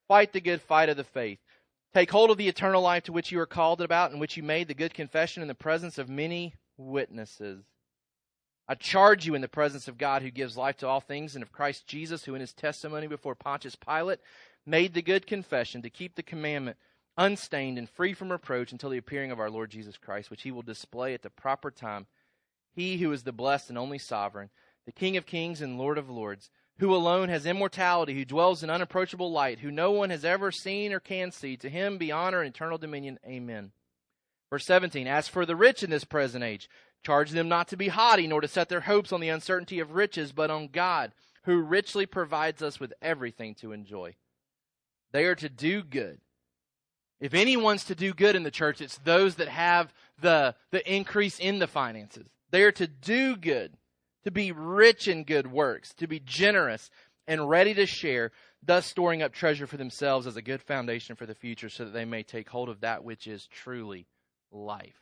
Fight the good fight of the faith. Take hold of the eternal life to which you are called about, and which you made the good confession in the presence of many witnesses. I charge you in the presence of God who gives life to all things, and of Christ Jesus, who in his testimony before Pontius Pilate made the good confession to keep the commandment unstained and free from reproach until the appearing of our Lord Jesus Christ, which he will display at the proper time. He who is the blessed and only sovereign, the King of kings and Lord of lords, who alone has immortality, who dwells in unapproachable light, who no one has ever seen or can see, to him be honor and eternal dominion. Amen. Verse 17 As for the rich in this present age, charge them not to be haughty, nor to set their hopes on the uncertainty of riches, but on God, who richly provides us with everything to enjoy. They are to do good if anyone's to do good in the church, it's those that have the, the increase in the finances. They are to do good, to be rich in good works, to be generous and ready to share, thus storing up treasure for themselves as a good foundation for the future so that they may take hold of that which is truly life.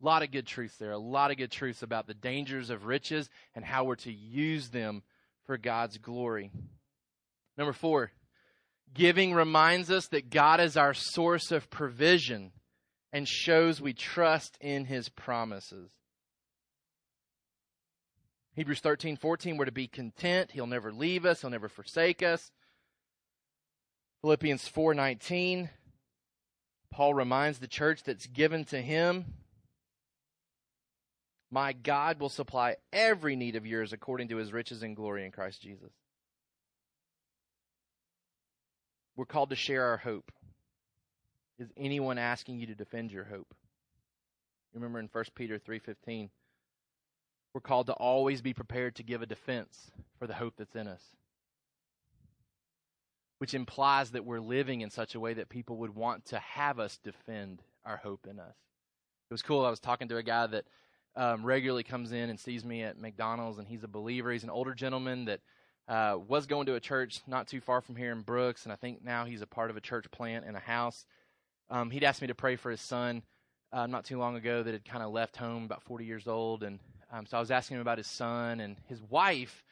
A lot of good truths there, a lot of good truths about the dangers of riches and how we're to use them for God's glory. Number four, Giving reminds us that God is our source of provision and shows we trust in his promises. Hebrews 13, 14, we're to be content. He'll never leave us. He'll never forsake us. Philippians 4, 19, Paul reminds the church that's given to him, My God will supply every need of yours according to his riches and glory in Christ Jesus. We're called to share our hope. Is anyone asking you to defend your hope? Remember in 1 Peter 3:15, we're called to always be prepared to give a defense for the hope that's in us. which implies that we're living in such a way that people would want to have us defend our hope in us. It was cool. I was talking to a guy that um, regularly comes in and sees me at McDonald's, and he's a believer. He's an older gentleman that uh, was going to a church not too far from here in Brooks, and I think now he's a part of a church plant in a house. Um, he'd asked me to pray for his son uh, not too long ago that had kind of left home, about 40 years old, and um, so I was asking him about his son and his wife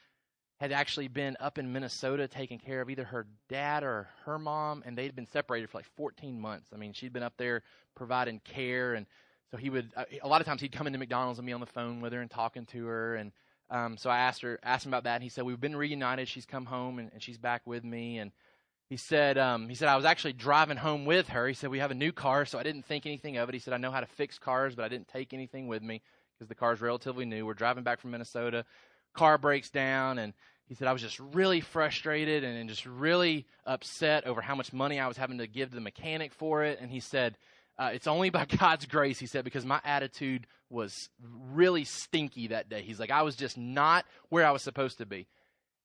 had actually been up in Minnesota taking care of either her dad or her mom, and they'd been separated for like 14 months. I mean, she'd been up there providing care, and so he would uh, a lot of times he'd come into McDonald's and be on the phone with her and talking to her, and um, so I asked her asked him about that, and he said we've been reunited. She's come home and, and she's back with me, and he said um, he said I was actually driving home with her. He said we have a new car, so I didn't think anything of it. He said I know how to fix cars, but I didn't take anything with me because the car's relatively new. We're driving back from Minnesota, car breaks down, and he said, I was just really frustrated and just really upset over how much money I was having to give to the mechanic for it. And he said, uh, It's only by God's grace, he said, because my attitude was really stinky that day. He's like, I was just not where I was supposed to be.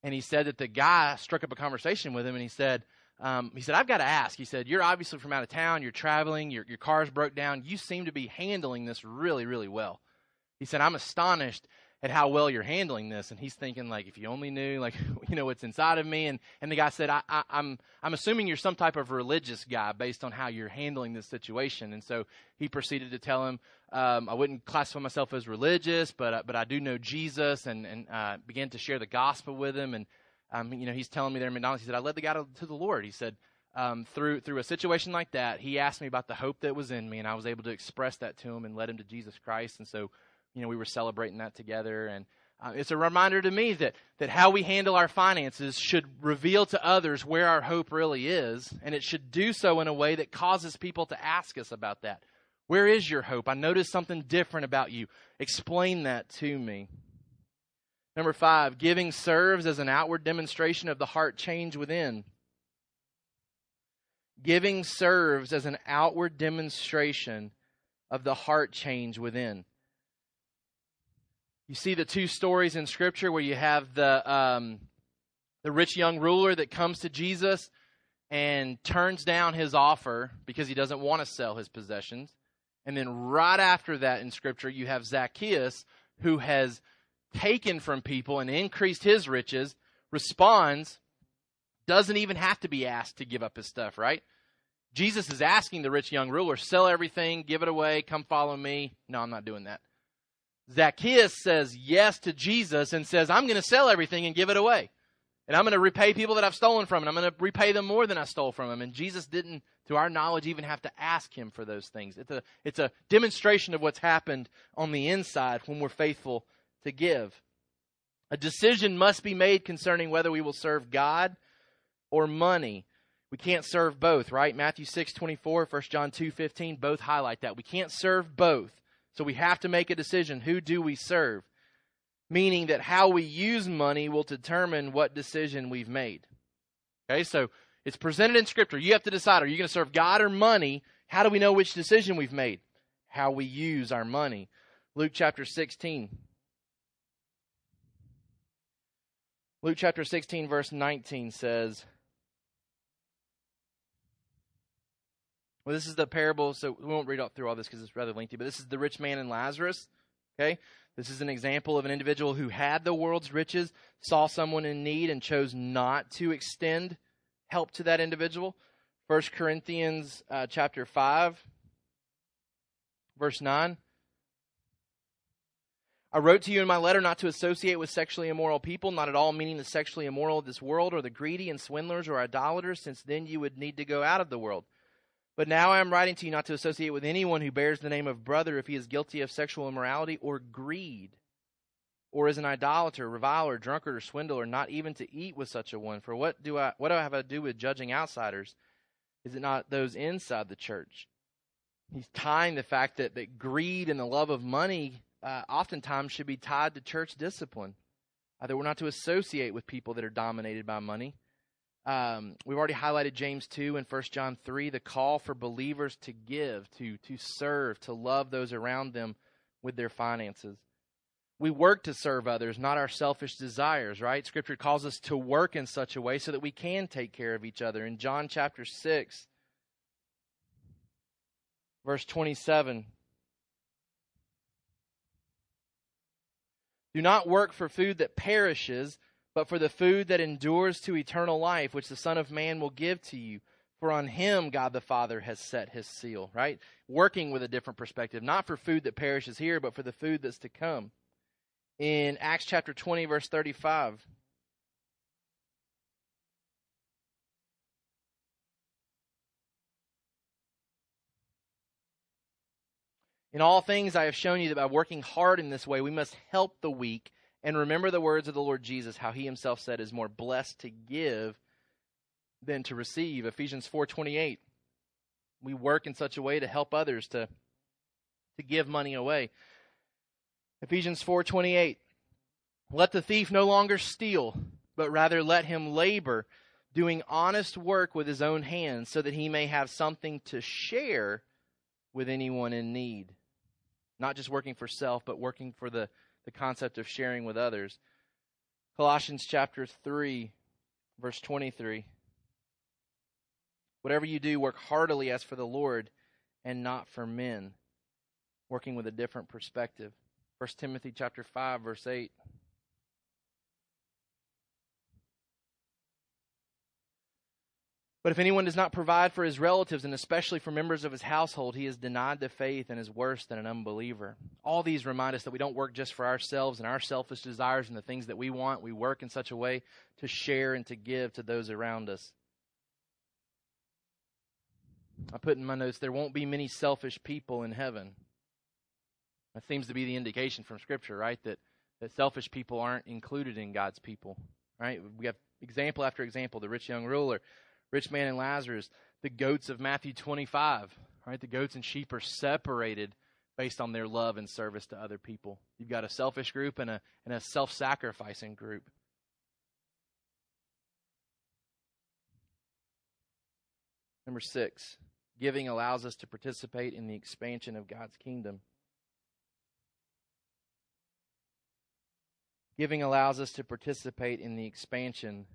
And he said that the guy struck up a conversation with him and he said, um, he said, I've got to ask. He said, You're obviously from out of town, you're traveling, your, your car's broke down. You seem to be handling this really, really well. He said, I'm astonished at how well you're handling this. And he's thinking, like, if you only knew, like, you know, what's inside of me. And, and the guy said, I, I, I'm, I'm assuming you're some type of religious guy based on how you're handling this situation. And so he proceeded to tell him, um, I wouldn't classify myself as religious, but, uh, but I do know Jesus and, and, uh, began to share the gospel with him. And, um, you know, he's telling me there in McDonald's, he said, I led the guy to, to the Lord. He said, um, through through a situation like that, he asked me about the hope that was in me, and I was able to express that to him and led him to Jesus Christ. And so you know, we were celebrating that together. And uh, it's a reminder to me that, that how we handle our finances should reveal to others where our hope really is. And it should do so in a way that causes people to ask us about that. Where is your hope? I noticed something different about you. Explain that to me. Number five, giving serves as an outward demonstration of the heart change within. Giving serves as an outward demonstration of the heart change within. You see the two stories in Scripture where you have the um, the rich young ruler that comes to Jesus and turns down his offer because he doesn't want to sell his possessions. And then right after that in Scripture, you have Zacchaeus who has taken from people and increased his riches, responds, doesn't even have to be asked to give up his stuff, right? Jesus is asking the rich young ruler, sell everything, give it away, come follow me. No, I'm not doing that. Zacchaeus says yes to Jesus and says, I'm going to sell everything and give it away. And I'm going to repay people that I've stolen from, and I'm going to repay them more than I stole from them. And Jesus didn't, to our knowledge, even have to ask him for those things. It's a, it's a demonstration of what's happened on the inside when we're faithful to give. A decision must be made concerning whether we will serve God or money. We can't serve both, right? Matthew 6, 24, 1 John 2, 15, both highlight that. We can't serve both. So we have to make a decision. Who do we serve? Meaning that how we use money will determine what decision we've made. Okay, so it's presented in Scripture. You have to decide are you going to serve God or money? How do we know which decision we've made? How we use our money. Luke chapter 16. Luke chapter 16, verse 19 says, Well, this is the parable, so we won't read all, through all this because it's rather lengthy, but this is the rich man and Lazarus. Okay? This is an example of an individual who had the world's riches, saw someone in need, and chose not to extend help to that individual. 1 Corinthians uh, chapter 5, verse 9. I wrote to you in my letter not to associate with sexually immoral people, not at all meaning the sexually immoral of this world, or the greedy and swindlers or idolaters, since then you would need to go out of the world. But now I am writing to you not to associate with anyone who bears the name of brother if he is guilty of sexual immorality or greed, or is an idolater, reviler, drunkard, or swindler, not even to eat with such a one. For what do I what do I have to do with judging outsiders? Is it not those inside the church? He's tying the fact that, that greed and the love of money uh, oftentimes should be tied to church discipline. Uh, that we're not to associate with people that are dominated by money. Um, we've already highlighted James 2 and 1 John 3, the call for believers to give, to, to serve, to love those around them with their finances. we work to serve others, not our selfish desires, right? Scripture calls us to work in such a way so that we can take care of each other. In John chapter 6, verse 27, Do not work for food that perishes, but for the food that endures to eternal life, which the Son of Man will give to you. For on him God the Father has set his seal, right? Working with a different perspective, not for food that perishes here, but for the food that's to come in Acts chapter 20, verse 35. In all things, I have shown you that by working hard in this way, we must help the weak and remember the words of the Lord Jesus, how he himself said, is more blessed to give than to receive. Ephesians 4:28. We work in such a way to help others to to give money away. Ephesians 4:28 Let the thief no longer steal, but rather let him labor, doing honest work with his own hands, so that he may have something to share with anyone in need. Not just working for self, but working for the, the concept of sharing with others. Colossians chapter 3, verse 23. Whatever you do, work heartily as for the Lord and not for men, working with a different perspective. 1 Timothy chapter 5 verse 8. But if anyone does not provide for his relatives and especially for members of his household, he is denied the faith and is worse than an unbeliever. All these remind us that we don't work just for ourselves and our selfish desires and the things that we want. We work in such a way to share and to give to those around us. I put in my notes there won't be many selfish people in heaven. That seems to be the indication from Scripture, right? That, that selfish people aren't included in God's people, right? We have example after example the rich young ruler, rich man and Lazarus, the goats of Matthew 25, right? The goats and sheep are separated based on their love and service to other people. You've got a selfish group and a, and a self sacrificing group. Number six, giving allows us to participate in the expansion of God's kingdom. Giving allows us to participate in the expansion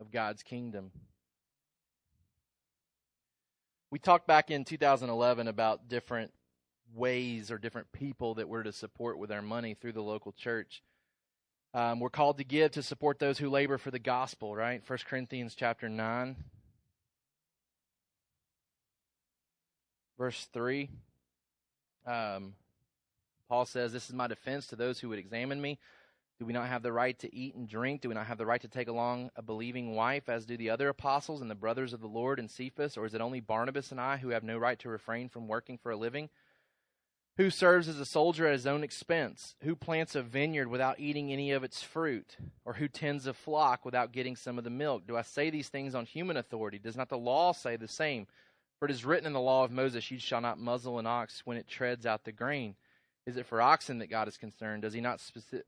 of God's kingdom. We talked back in 2011 about different ways or different people that we're to support with our money through the local church. Um, we're called to give to support those who labor for the gospel, right? 1 Corinthians chapter 9, verse 3. Um, Paul says, This is my defense to those who would examine me. Do we not have the right to eat and drink? Do we not have the right to take along a believing wife, as do the other apostles and the brothers of the Lord and Cephas? Or is it only Barnabas and I who have no right to refrain from working for a living? Who serves as a soldier at his own expense? Who plants a vineyard without eating any of its fruit? Or who tends a flock without getting some of the milk? Do I say these things on human authority? Does not the law say the same? For it is written in the law of Moses, You shall not muzzle an ox when it treads out the grain. Is it for oxen that God is concerned? Does he not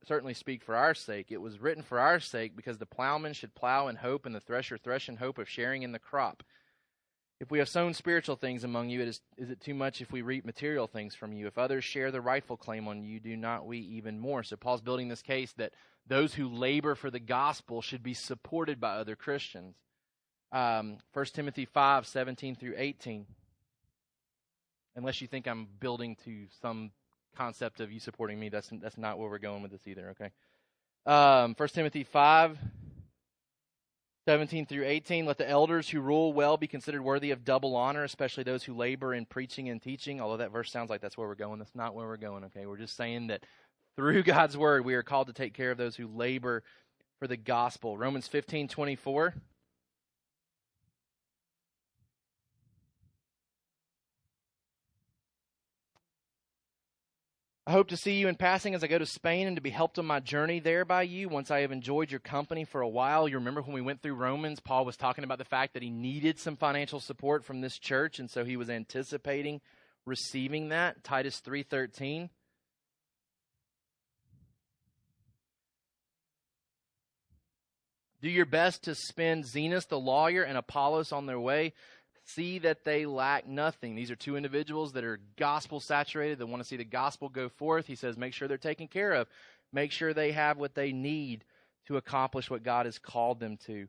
certainly speak for our sake? It was written for our sake because the plowman should plow in hope and the thresher thresh in hope of sharing in the crop. If we have sown spiritual things among you, it is, is it too much if we reap material things from you? If others share the rightful claim on you, do not we even more? So Paul's building this case that those who labor for the gospel should be supported by other Christians. Um, 1 Timothy 5, 17 through 18. Unless you think I'm building to some concept of you supporting me. That's that's not where we're going with this either. Okay. Um, 1 Timothy 5, 17 through 18. Let the elders who rule well be considered worthy of double honor, especially those who labor in preaching and teaching. Although that verse sounds like that's where we're going. That's not where we're going. Okay. We're just saying that through God's word, we are called to take care of those who labor for the gospel. Romans 15, 24. I hope to see you in passing as I go to Spain and to be helped on my journey there by you once I have enjoyed your company for a while. You remember when we went through Romans, Paul was talking about the fact that he needed some financial support from this church and so he was anticipating receiving that. Titus 3:13 Do your best to spend Zenas the lawyer and Apollos on their way see that they lack nothing. These are two individuals that are gospel saturated, that want to see the gospel go forth. He says, make sure they're taken care of. make sure they have what they need to accomplish what God has called them to.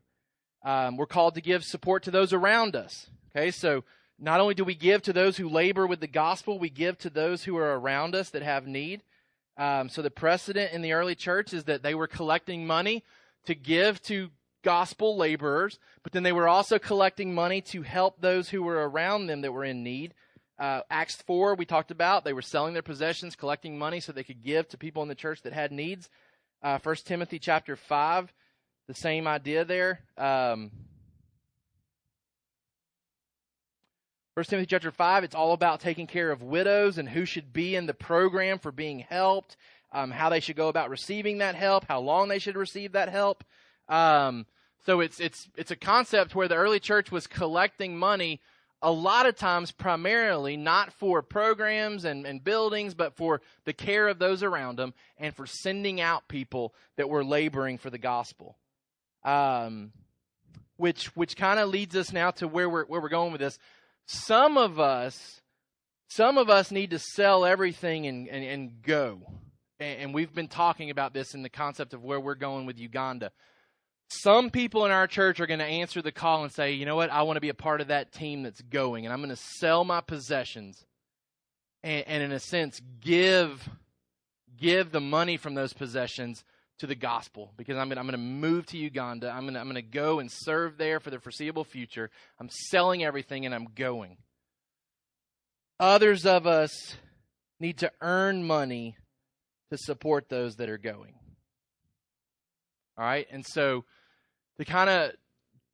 Um, we're called to give support to those around us. Okay, so not only do we give to those who labor with the gospel, we give to those who are around us that have need. Um, so the precedent in the early church is that they were collecting money to give to gospel laborers, but then they were also collecting money to help those who were around them that were in need. Uh, Acts 4, we talked about, they were selling their possessions, collecting money so they could give to people in the church that had needs. Uh, 1 Timothy chapter 5, the same idea there. Um, 1 Timothy chapter 5, it's all about taking care of widows and who should be in the program for being helped, um, how they should go about receiving that help, how long they should receive that help. Um, so it's, it's, it's a concept where the early church was collecting money a lot of times primarily not for programs and, and buildings, but for the care of those around them and for sending out people that were laboring for the gospel. Um, which which kind of leads us now to where we're where we're going with this. Some of us, some of us need to sell everything and and, and go. And, and we've been talking about this in the concept of where we're going with Uganda. Some people in our church are going to answer the call and say, you know what, I want to be a part of that team that's going, and I'm going to sell my possessions and, and in a sense, give give the money from those possessions to the gospel because I'm going, I'm going to move to Uganda. I'm going to, I'm going to go and serve there for the foreseeable future. I'm selling everything and I'm going. Others of us need to earn money to support those that are going. All right? And so to kind of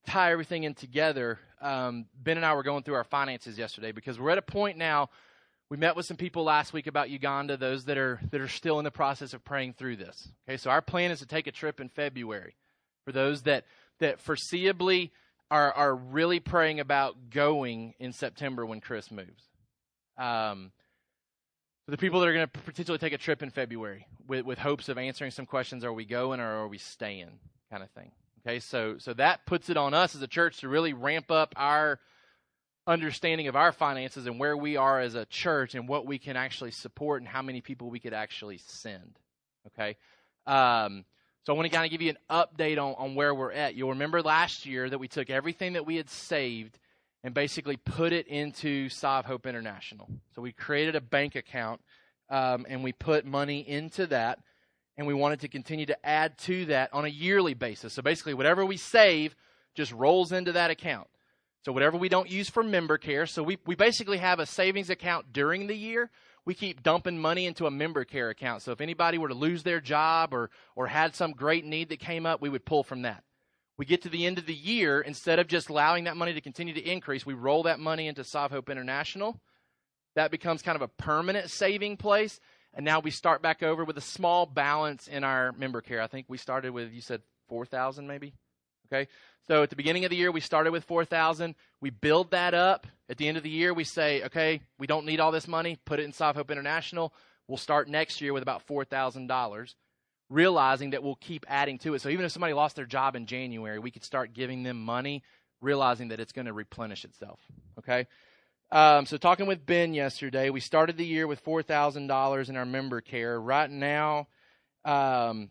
tie everything in together, um, Ben and I were going through our finances yesterday because we're at a point now. We met with some people last week about Uganda, those that are that are still in the process of praying through this. Okay, so our plan is to take a trip in February. For those that that foreseeably are are really praying about going in September when Chris moves. Um, for the people that are going to potentially take a trip in February with, with hopes of answering some questions, are we going or are we staying, kind of thing. Okay, so so that puts it on us as a church to really ramp up our understanding of our finances and where we are as a church and what we can actually support and how many people we could actually send. Okay, um, so I want to kind of give you an update on, on where we're at. You'll remember last year that we took everything that we had saved and basically put it into Sov Hope International. So we created a bank account um, and we put money into that and we wanted to continue to add to that on a yearly basis. So basically, whatever we save just rolls into that account. So whatever we don't use for member care, so we, we basically have a savings account during the year. We keep dumping money into a member care account. So if anybody were to lose their job or, or had some great need that came up, we would pull from that. We get to the end of the year, instead of just allowing that money to continue to increase, we roll that money into Sov Hope International. That becomes kind of a permanent saving place. And now we start back over with a small balance in our member care. I think we started with, you said 4,000 maybe? Okay. So at the beginning of the year, we started with 4,000. We build that up. At the end of the year, we say, okay, we don't need all this money. Put it in Sov Hope International. We'll start next year with about $4,000, realizing that we'll keep adding to it. So even if somebody lost their job in January, we could start giving them money, realizing that it's going to replenish itself. Okay. Um, so talking with Ben yesterday, we started the year with four thousand dollars in our member care. Right now, um,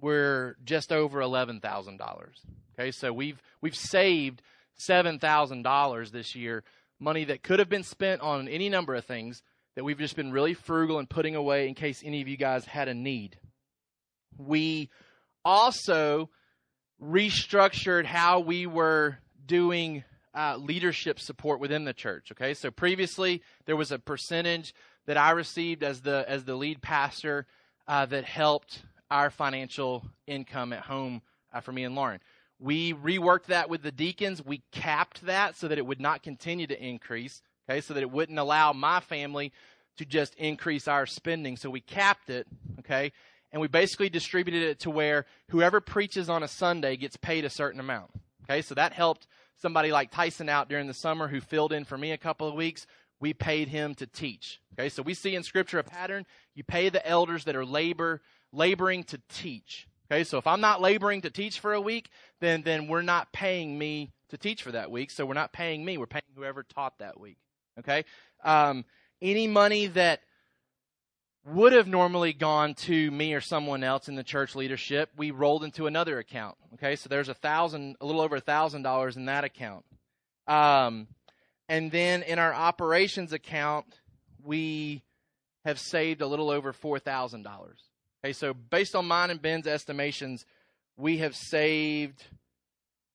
we're just over eleven thousand dollars. Okay, so we've we've saved seven thousand dollars this year, money that could have been spent on any number of things that we've just been really frugal and putting away in case any of you guys had a need. We also restructured how we were doing uh, leadership support within the church. Okay, so previously there was a percentage that I received as the as the lead pastor uh, that helped our financial income at home uh, for me and Lauren. We reworked that with the deacons. We capped that so that it would not continue to increase. Okay, so that it wouldn't allow my family to just increase our spending. So we capped it. Okay, and we basically distributed it to where whoever preaches on a Sunday gets paid a certain amount. Okay, so that helped somebody like Tyson out during the summer who filled in for me a couple of weeks, we paid him to teach. Okay, so we see in Scripture a pattern. You pay the elders that are labor laboring to teach. Okay, so if I'm not laboring to teach for a week, then then we're not paying me to teach for that week. So we're not paying me. We're paying whoever taught that week. Okay, um, any money that would have normally gone to me or someone else in the church leadership, we rolled into another account. Okay, so there's a thousand, a little over a thousand dollars in that account. Um, and then in our operations account, we have saved a little over four thousand dollars. Okay, so based on mine and Ben's estimations, we have saved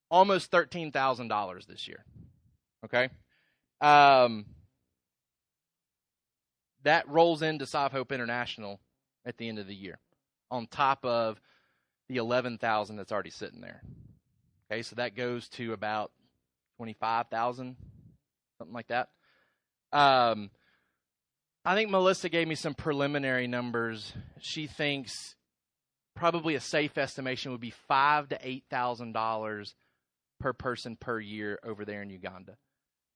almost thirteen thousand dollars this year. Okay, um, that rolls into Sov Hope International at the end of the year, on top of the eleven thousand that's already sitting there. Okay, so that goes to about twenty five thousand, something like that. Um, I think Melissa gave me some preliminary numbers. She thinks probably a safe estimation would be five to eight thousand dollars per person per year over there in Uganda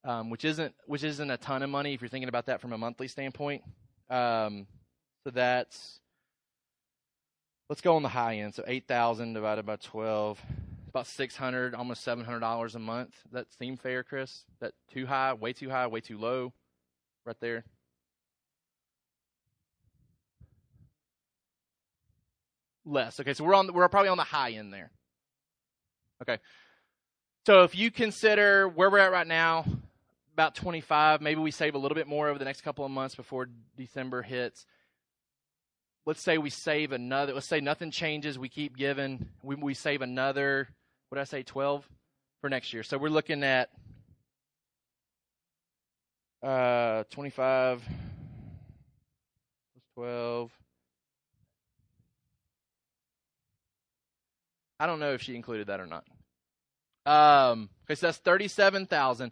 um, which isn't which isn't a ton of money if you're thinking about that from a monthly standpoint. Um, so that's let's go on the high end. So eight thousand divided by twelve, about six hundred, almost seven hundred dollars a month. Does that seem fair, Chris? That too high? Way too high? Way too low? Right there. Less. Okay, so we're on. We're probably on the high end there. Okay. So if you consider where we're at right now, about 25. Maybe we save a little bit more over the next couple of months before December hits. Let's say we save another. Let's say nothing changes. We keep giving. We, we save another. What did I say? 12 for next year. So we're looking at uh, 25 plus 12. I don't know if she included that or not. Um, okay, so that's 37,000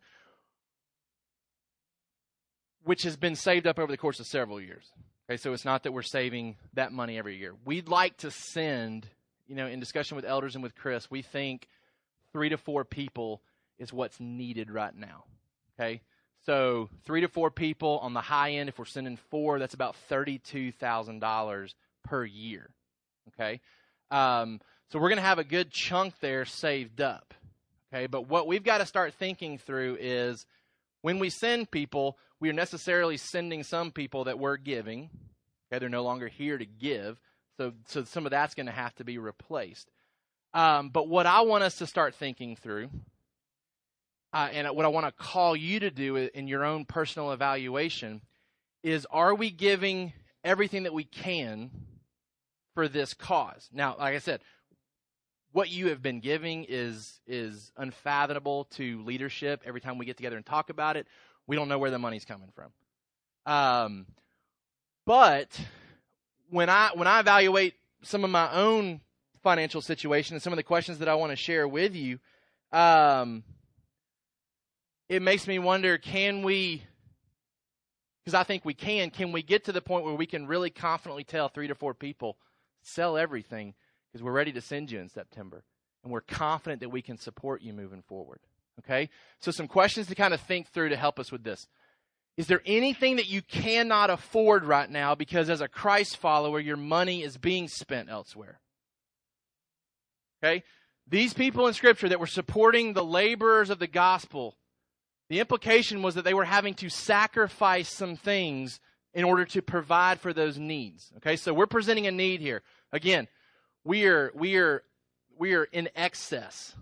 which has been saved up over the course of several years. Okay, so it's not that we're saving that money every year. We'd like to send, you know, in discussion with elders and with Chris, we think three to four people is what's needed right now. Okay, so three to four people on the high end. If we're sending four, that's about thirty-two thousand dollars per year. Okay, um, so we're going to have a good chunk there saved up. Okay, but what we've got to start thinking through is when we send people, we are necessarily sending some people that we're giving. Okay, they're no longer here to give, so so some of that's going to have to be replaced. Um, but what I want us to start thinking through, uh, and what I want to call you to do in your own personal evaluation, is: Are we giving everything that we can for this cause? Now, like I said, what you have been giving is is unfathomable to leadership every time we get together and talk about it we don't know where the money's coming from. Um, but when I when I evaluate some of my own financial situation and some of the questions that I want to share with you, um, it makes me wonder: Can we? Because I think we can. Can we get to the point where we can really confidently tell three to four people, sell everything because we're ready to send you in September, and we're confident that we can support you moving forward? Okay? So, some questions to kind of think through to help us with this. Is there anything that you cannot afford right now because, as a Christ follower, your money is being spent elsewhere? Okay? These people in Scripture that were supporting the laborers of the gospel, the implication was that they were having to sacrifice some things in order to provide for those needs. Okay? So, we're presenting a need here. Again, we are, we are, we are in excess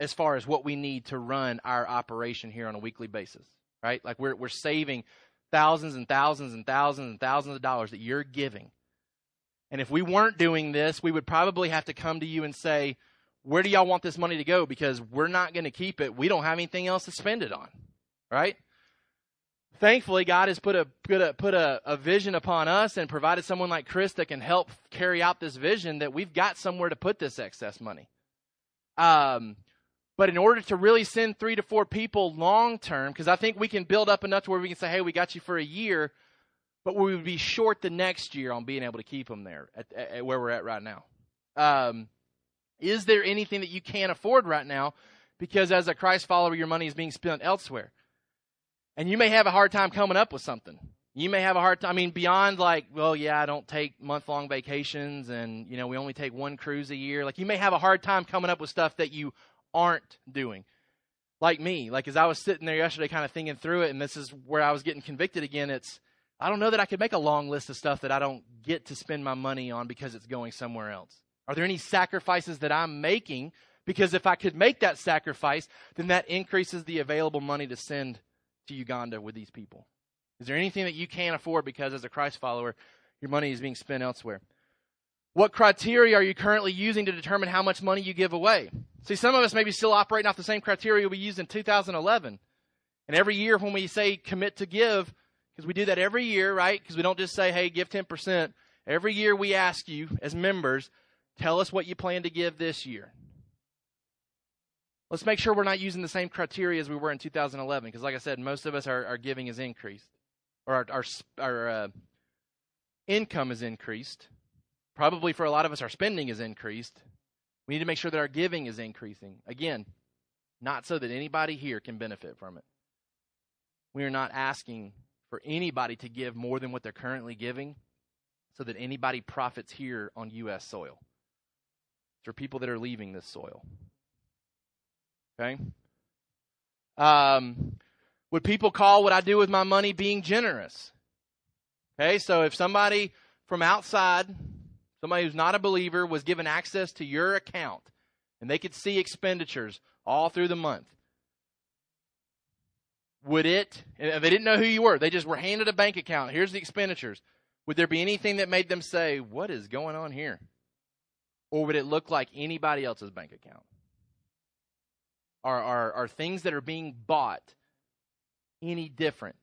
as far as what we need to run our operation here on a weekly basis, right? Like we're, we're saving thousands and thousands and thousands and thousands of dollars that you're giving. And if we weren't doing this, we would probably have to come to you and say, where do y'all want this money to go? Because we're not going to keep it. We don't have anything else to spend it on, right? Thankfully, God has put a put a put a, a vision upon us and provided someone like Chris that can help carry out this vision. That we've got somewhere to put this excess money. Um, but in order to really send three to four people long term, because I think we can build up enough to where we can say, hey, we got you for a year, but we would be short the next year on being able to keep them there at, at where we're at right now. Um, is there anything that you can't afford right now? Because as a Christ follower, your money is being spent elsewhere. And you may have a hard time coming up with something. You may have a hard time. I mean, beyond like, well, yeah, I don't take month long vacations and, you know, we only take one cruise a year. Like, you may have a hard time coming up with stuff that you aren't doing. Like me, like as I was sitting there yesterday kind of thinking through it, and this is where I was getting convicted again, it's I don't know that I could make a long list of stuff that I don't get to spend my money on because it's going somewhere else. Are there any sacrifices that I'm making? Because if I could make that sacrifice, then that increases the available money to send to Uganda with these people. Is there anything that you can't afford because as a Christ follower, your money is being spent elsewhere? What criteria are you currently using to determine how much money you give away? See, some of us may be still operating off the same criteria we used in 2011. And every year when we say commit to give, because we do that every year, right? Because we don't just say, hey, give 10%. Every year we ask you as members, tell us what you plan to give this year. Let's make sure we're not using the same criteria as we were in 2011, because like I said, most of us, our, our giving is increased, or our, our, our uh, income is increased. Probably for a lot of us, our spending is increased. We need to make sure that our giving is increasing. Again, not so that anybody here can benefit from it. We are not asking for anybody to give more than what they're currently giving so that anybody profits here on U.S. soil. It's for people that are leaving this soil. Okay? Um, would people call what I do with my money being generous? Okay, so if somebody from outside, somebody who's not a believer, was given access to your account and they could see expenditures all through the month, would it, if they didn't know who you were, they just were handed a bank account, here's the expenditures, would there be anything that made them say, what is going on here? Or would it look like anybody else's bank account? Are, are, are things that are being bought any different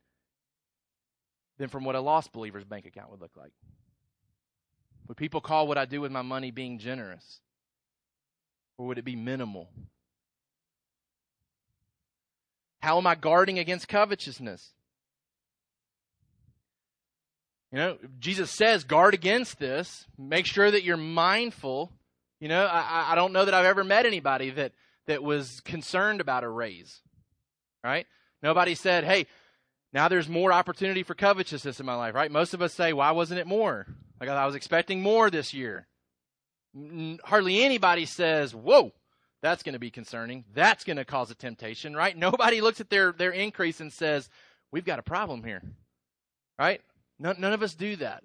than from what a lost believer's bank account would look like? Would people call what I do with my money being generous? Or would it be minimal? How am I guarding against covetousness? You know, Jesus says, guard against this. Make sure that you're mindful. You know, I, I don't know that I've ever met anybody that, that was concerned about a raise. Right? Nobody said, hey, now there's more opportunity for covetousness in my life, right? Most of us say, why wasn't it more? Like I was expecting more this year. Hardly anybody says, whoa, that's going to be concerning. That's going to cause a temptation, right? Nobody looks at their, their increase and says, we've got a problem here, right? None, none of us do that.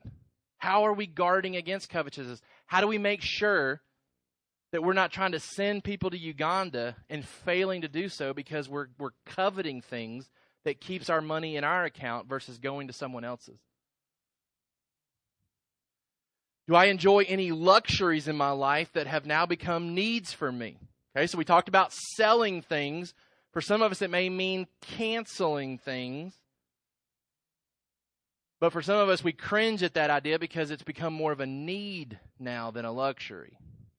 How are we guarding against covetousness? How do we make sure that we're not trying to send people to Uganda and failing to do so because we're, we're coveting things that keeps our money in our account versus going to someone else's? Do I enjoy any luxuries in my life that have now become needs for me? Okay, so we talked about selling things. For some of us, it may mean canceling things. But for some of us, we cringe at that idea because it's become more of a need now than a luxury.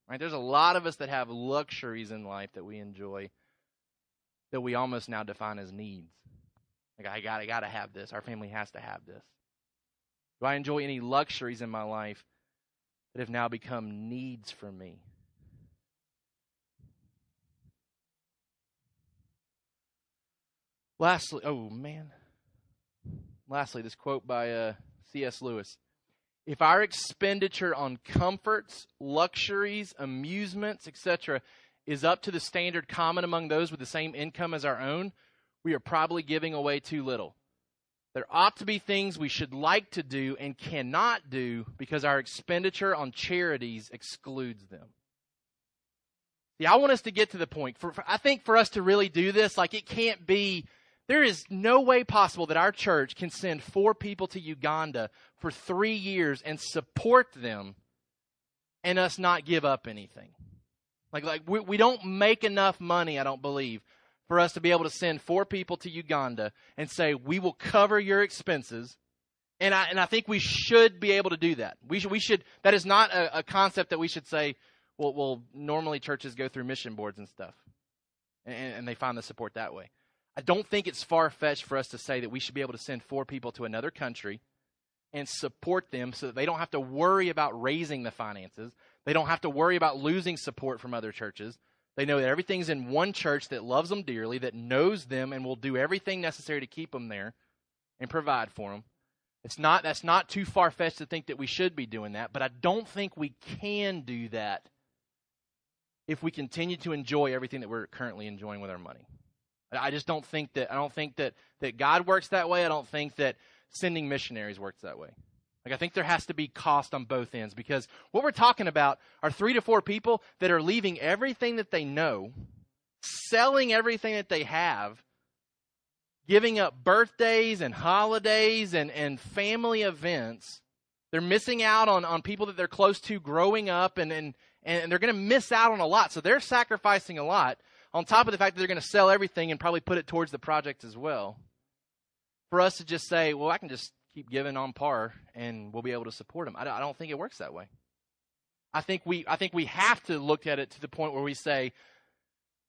Right? There's a lot of us that have luxuries in life that we enjoy that we almost now define as needs. Like I got, I got to have this. Our family has to have this. Do I enjoy any luxuries in my life that have now become needs for me? Lastly, oh man. Lastly, this quote by uh, C.S. Lewis. If our expenditure on comforts, luxuries, amusements, etc., is up to the standard common among those with the same income as our own, we are probably giving away too little. There ought to be things we should like to do and cannot do because our expenditure on charities excludes them. Yeah, I want us to get to the point. For, for, I think for us to really do this, like it can't be there is no way possible that our church can send four people to Uganda for three years and support them and us not give up anything. Like, like we, we don't make enough money, I don't believe, for us to be able to send four people to Uganda and say, we will cover your expenses. And I, and I think we should be able to do that. We should, we should, that is not a, a concept that we should say, well, well, normally churches go through mission boards and stuff. And, and they find the support that way. I don't think it's far fetched for us to say that we should be able to send four people to another country and support them so that they don't have to worry about raising the finances. They don't have to worry about losing support from other churches. They know that everything's in one church that loves them dearly, that knows them, and will do everything necessary to keep them there and provide for them. It's not that's not too far fetched to think that we should be doing that, but I don't think we can do that if we continue to enjoy everything that we're currently enjoying with our money. I just don't think that I don't think that that God works that way. I don't think that sending missionaries works that way. Like I think there has to be cost on both ends because what we're talking about are three to four people that are leaving everything that they know, selling everything that they have, giving up birthdays and holidays and, and family events. They're missing out on, on people that they're close to growing up and, and, and they're going to miss out on a lot. So they're sacrificing a lot on top of the fact that they're going to sell everything and probably put it towards the project as well. For us to just say, well, I can just keep giving on par and we'll be able to support them. I don't, think it works that way. I think we I think we have to look at it to the point where we say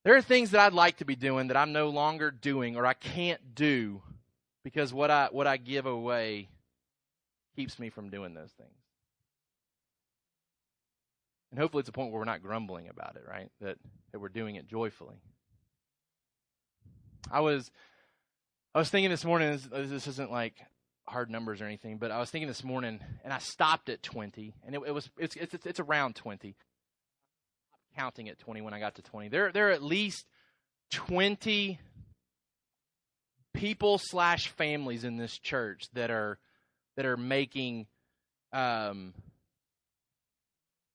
there are things that I'd like to be doing that I'm no longer doing or I can't do because what I what I give away keeps me from doing those things. And hopefully it's a point where we're not grumbling about it, right? That that we're doing it joyfully. I was I was thinking this morning this, this isn't like hard numbers or anything, but I was thinking this morning, and I stopped at 20, and it, it was it's, it's it's around 20. Counting at 20 when I got to 20, there there are at least 20 people slash families in this church that are that are making um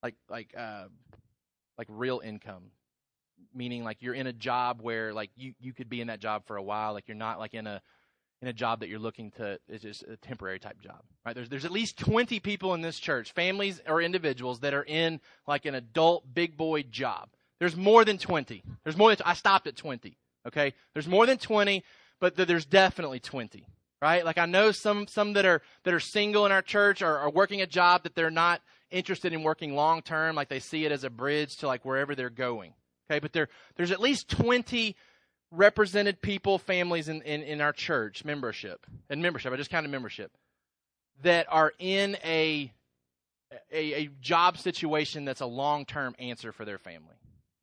like like uh like real income. Meaning like you're in a job where like you you could be in that job for a while. Like you're not like in a in a job that you're looking to is just a temporary type job right? There's there's at least 20 people in this church families or individuals that are in like an adult big boy job. There's more than 20 there's more than I stopped at 20 okay? There's more than 20 but th- there's definitely 20 right? Like I know some some that are that are single in our church are, are working a job that they're not interested in working long term like they see it as a bridge to like wherever they're going okay? But there there's at least 20 represented people, families in, in, in our church membership and membership. I just counted membership that are in a a, a job situation that's a long term answer for their family.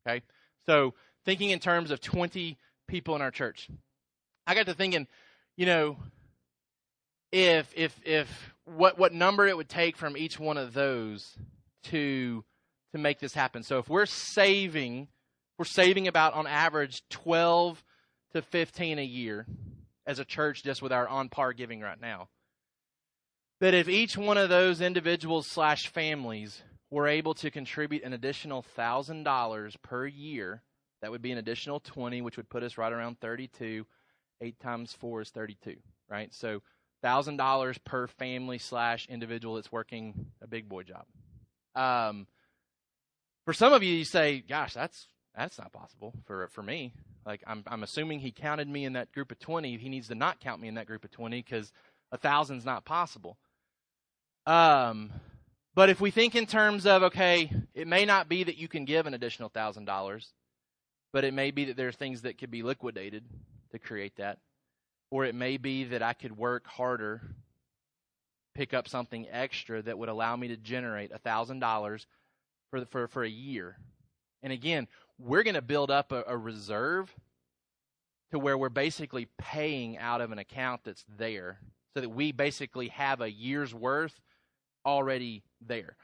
Okay, so thinking in terms of twenty people in our church, I got to thinking, you know, if if if what what number it would take from each one of those to to make this happen. So if we're saving we're saving about on average 12 to 15 a year as a church just with our on par giving right now. That if each one of those individuals slash families were able to contribute an additional thousand dollars per year, that would be an additional 20, which would put us right around 32. Eight times four is 32, right? So thousand dollars per family slash individual that's working a big boy job. Um, for some of you, you say, "Gosh, that's that's not possible for for me. Like I'm I'm assuming he counted me in that group of 20. He needs to not count me in that group of 20 because a thousand's not possible. Um, but if we think in terms of okay, it may not be that you can give an additional thousand dollars, but it may be that there are things that could be liquidated to create that, or it may be that I could work harder, pick up something extra that would allow me to generate a thousand dollars for for for a year. And again, we're going to build up a, a reserve to where we're basically paying out of an account that's there so that we basically have a year's worth already there.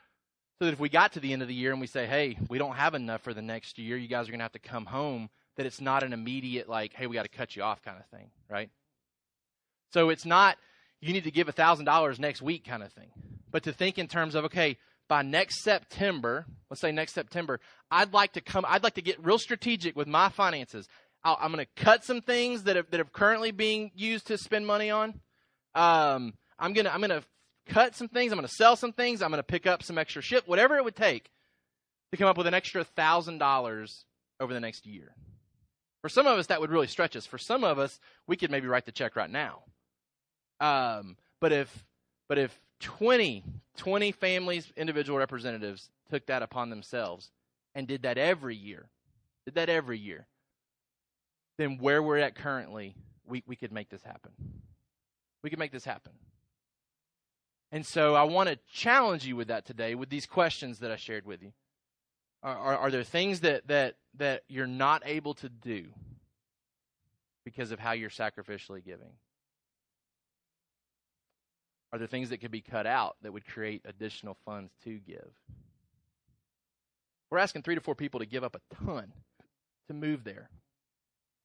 So that if we got to the end of the year and we say, hey, we don't have enough for the next year, you guys are going to have to come home, that it's not an immediate, like, hey, we got to cut you off kind of thing, right? So it's not, you need to give $1,000 next week kind of thing. But to think in terms of, okay, by next September, let's say next September, I'd like to come, I'd like to get real strategic with my finances. i am going to cut some things that that are currently being used to spend money on. Um, I'm going to, I'm going to cut some things. I'm going to sell some things. I'm going to pick up some extra shit, whatever it would take to come up with an extra thousand dollars over the next year. For some of us, that would really stretch us. For some of us, we could maybe write the check right now. Um, but if, but if 20, 20 families, individual representatives took that upon themselves and did that every year, did that every year, then where we're at currently, we, we could make this happen. We could make this happen. And so I want to challenge you with that today with these questions that I shared with you. Are, are, are, there things that, that, that you're not able to do because of how you're sacrificially giving? Are there things that could be cut out that would create additional funds to give? We're asking three to four people to give up a ton to move there.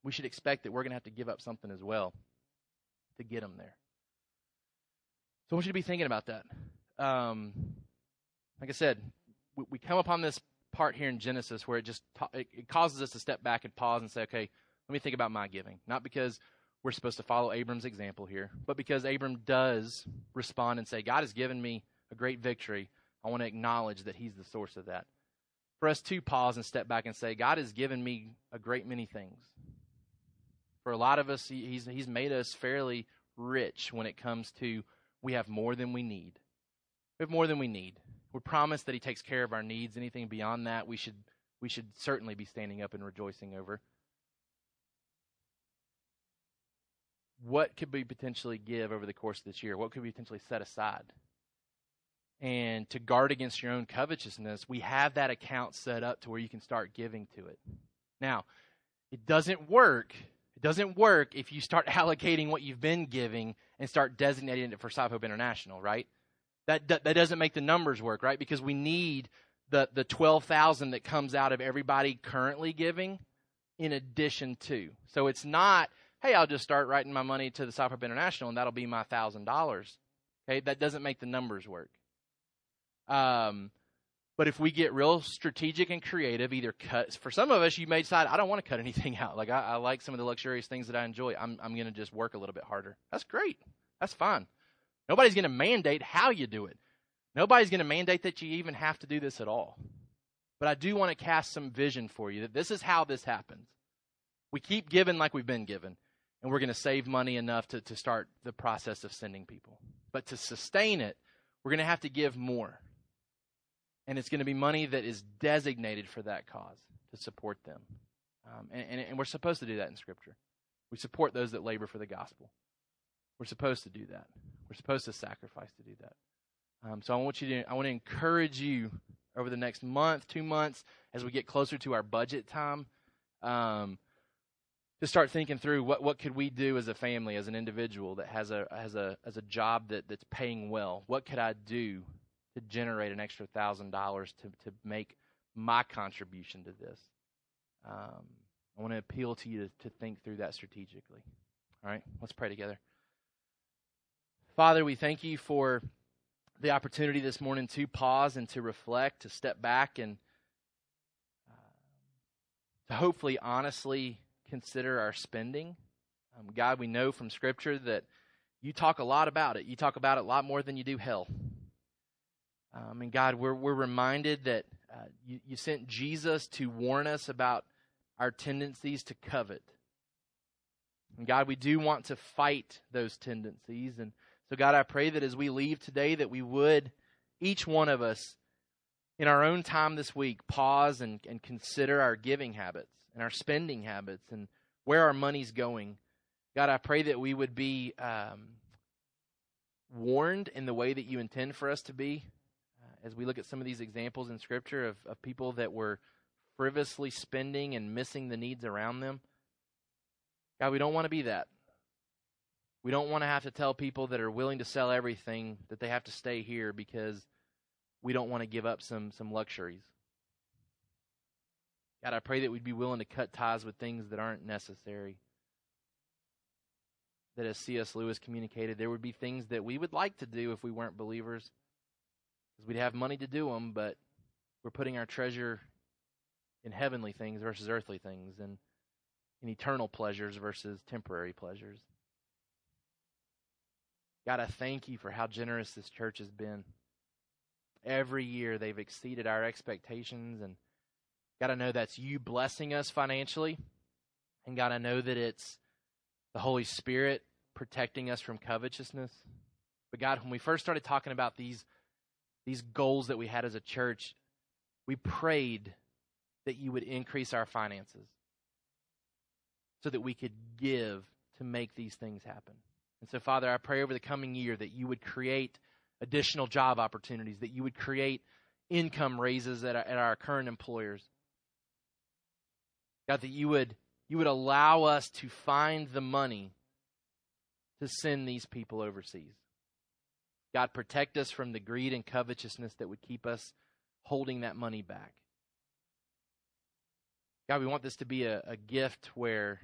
We should expect that we're going to have to give up something as well to get them there. So I want you to be thinking about that. Um, like I said, we, we, come upon this part here in Genesis where it just it, it causes us to step back and pause and say, okay, let me think about my giving. Not because we're supposed to follow Abram's example here, but because Abram does respond and say, God has given me a great victory. I want to acknowledge that He's the source of that. For us to pause and step back and say, God has given me a great many things. For a lot of us, He's, he's made us fairly rich when it comes to we have more than we need. We have more than we need. We're promised that He takes care of our needs. Anything beyond that, we should we should certainly be standing up and rejoicing over. What could we potentially give over the course of this year? What could we potentially set aside? And to guard against your own covetousness, we have that account set up to where you can start giving to it. Now, it doesn't work. It doesn't work if you start allocating what you've been giving and start designating it for Sov Hope International, right? That, that, that doesn't make the numbers work, right? Because we need the the twelve thousand that comes out of everybody currently giving, in addition to. So it's not hey, I'll just start writing my money to the South International and that'll be my thousand dollars. Okay, that doesn't make the numbers work. Um, but if we get real strategic and creative, either cut for some of us, you may decide I don't want to cut anything out. Like I, I like some of the luxurious things that I enjoy. I'm I'm going to just work a little bit harder. That's great. That's fine. Nobody's going to mandate how you do it. Nobody's going to mandate that you even have to do this at all. But I do want to cast some vision for you that this is how this happens. We keep giving like we've been given and we're going to save money enough to, to start the process of sending people. But to sustain it, we're going to have to give more. And it's going to be money that is designated for that cause to support them. Um, and, and, and we're supposed to do that in Scripture. We support those that labor for the gospel. We're supposed to do that. We're supposed to sacrifice to do that. Um, so I want you to, I want to encourage you over the next month, two months, as we get closer to our budget time. Um, to start thinking through what, what could we do as a family, as an individual that has a has a as a job that, that's paying well. What could I do to generate an extra thousand dollars to to make my contribution to this? Um, I want to appeal to you to, to think through that strategically. All right, let's pray together. Father, we thank you for the opportunity this morning to pause and to reflect, to step back and uh, to hopefully honestly consider our spending. Um, God, we know from Scripture that you talk a lot about it. You talk about it a lot more than you do hell. Um, and God, we're, we're reminded that uh, you, you sent Jesus to warn us about our tendencies to covet. And God, we do want to fight those tendencies. And so, God, I pray that as we leave today, that we would, each one of us, in our own time this week, pause and, and consider our giving habits and our spending habits and where our money's going. God, I pray that we would be um, warned in the way that you intend for us to be uh, as we look at some of these examples in Scripture of, of people that were frivolously spending and missing the needs around them. God, we don't want to be that. We don't want to have to tell people that are willing to sell everything that they have to stay here because we don't want to give up some some luxuries. God, I pray that we'd be willing to cut ties with things that aren't necessary. That as C.S. Lewis communicated, there would be things that we would like to do if we weren't believers, because we'd have money to do them, but we're putting our treasure in heavenly things versus earthly things, and in eternal pleasures versus temporary pleasures. God, I thank you for how generous this church has been. Every year they've exceeded our expectations and God, I know that's you blessing us financially. And God, I know that it's the Holy Spirit protecting us from covetousness. But God, when we first started talking about these, these goals that we had as a church, we prayed that you would increase our finances so that we could give to make these things happen. And so, Father, I pray over the coming year that you would create additional job opportunities, that you would create income raises at our, at our current employers, God, that you would you would allow us to find the money to send these people overseas. God, protect us from the greed and covetousness that would keep us holding that money back. God, we want this to be a, a gift where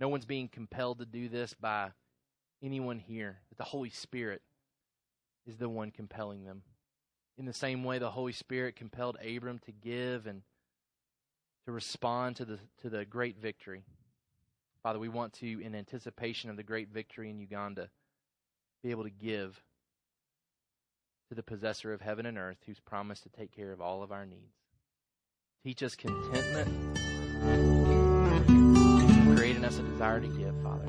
no one's being compelled to do this by anyone here, that the Holy Spirit is the one compelling them. In the same way, the Holy Spirit compelled Abram to give and to respond to the, to the great victory. Father, we want to, in anticipation of the great victory in Uganda, be able to give to the possessor of heaven and earth who's promised to take care of all of our needs. Teach us contentment, create in us a desire to give, Father.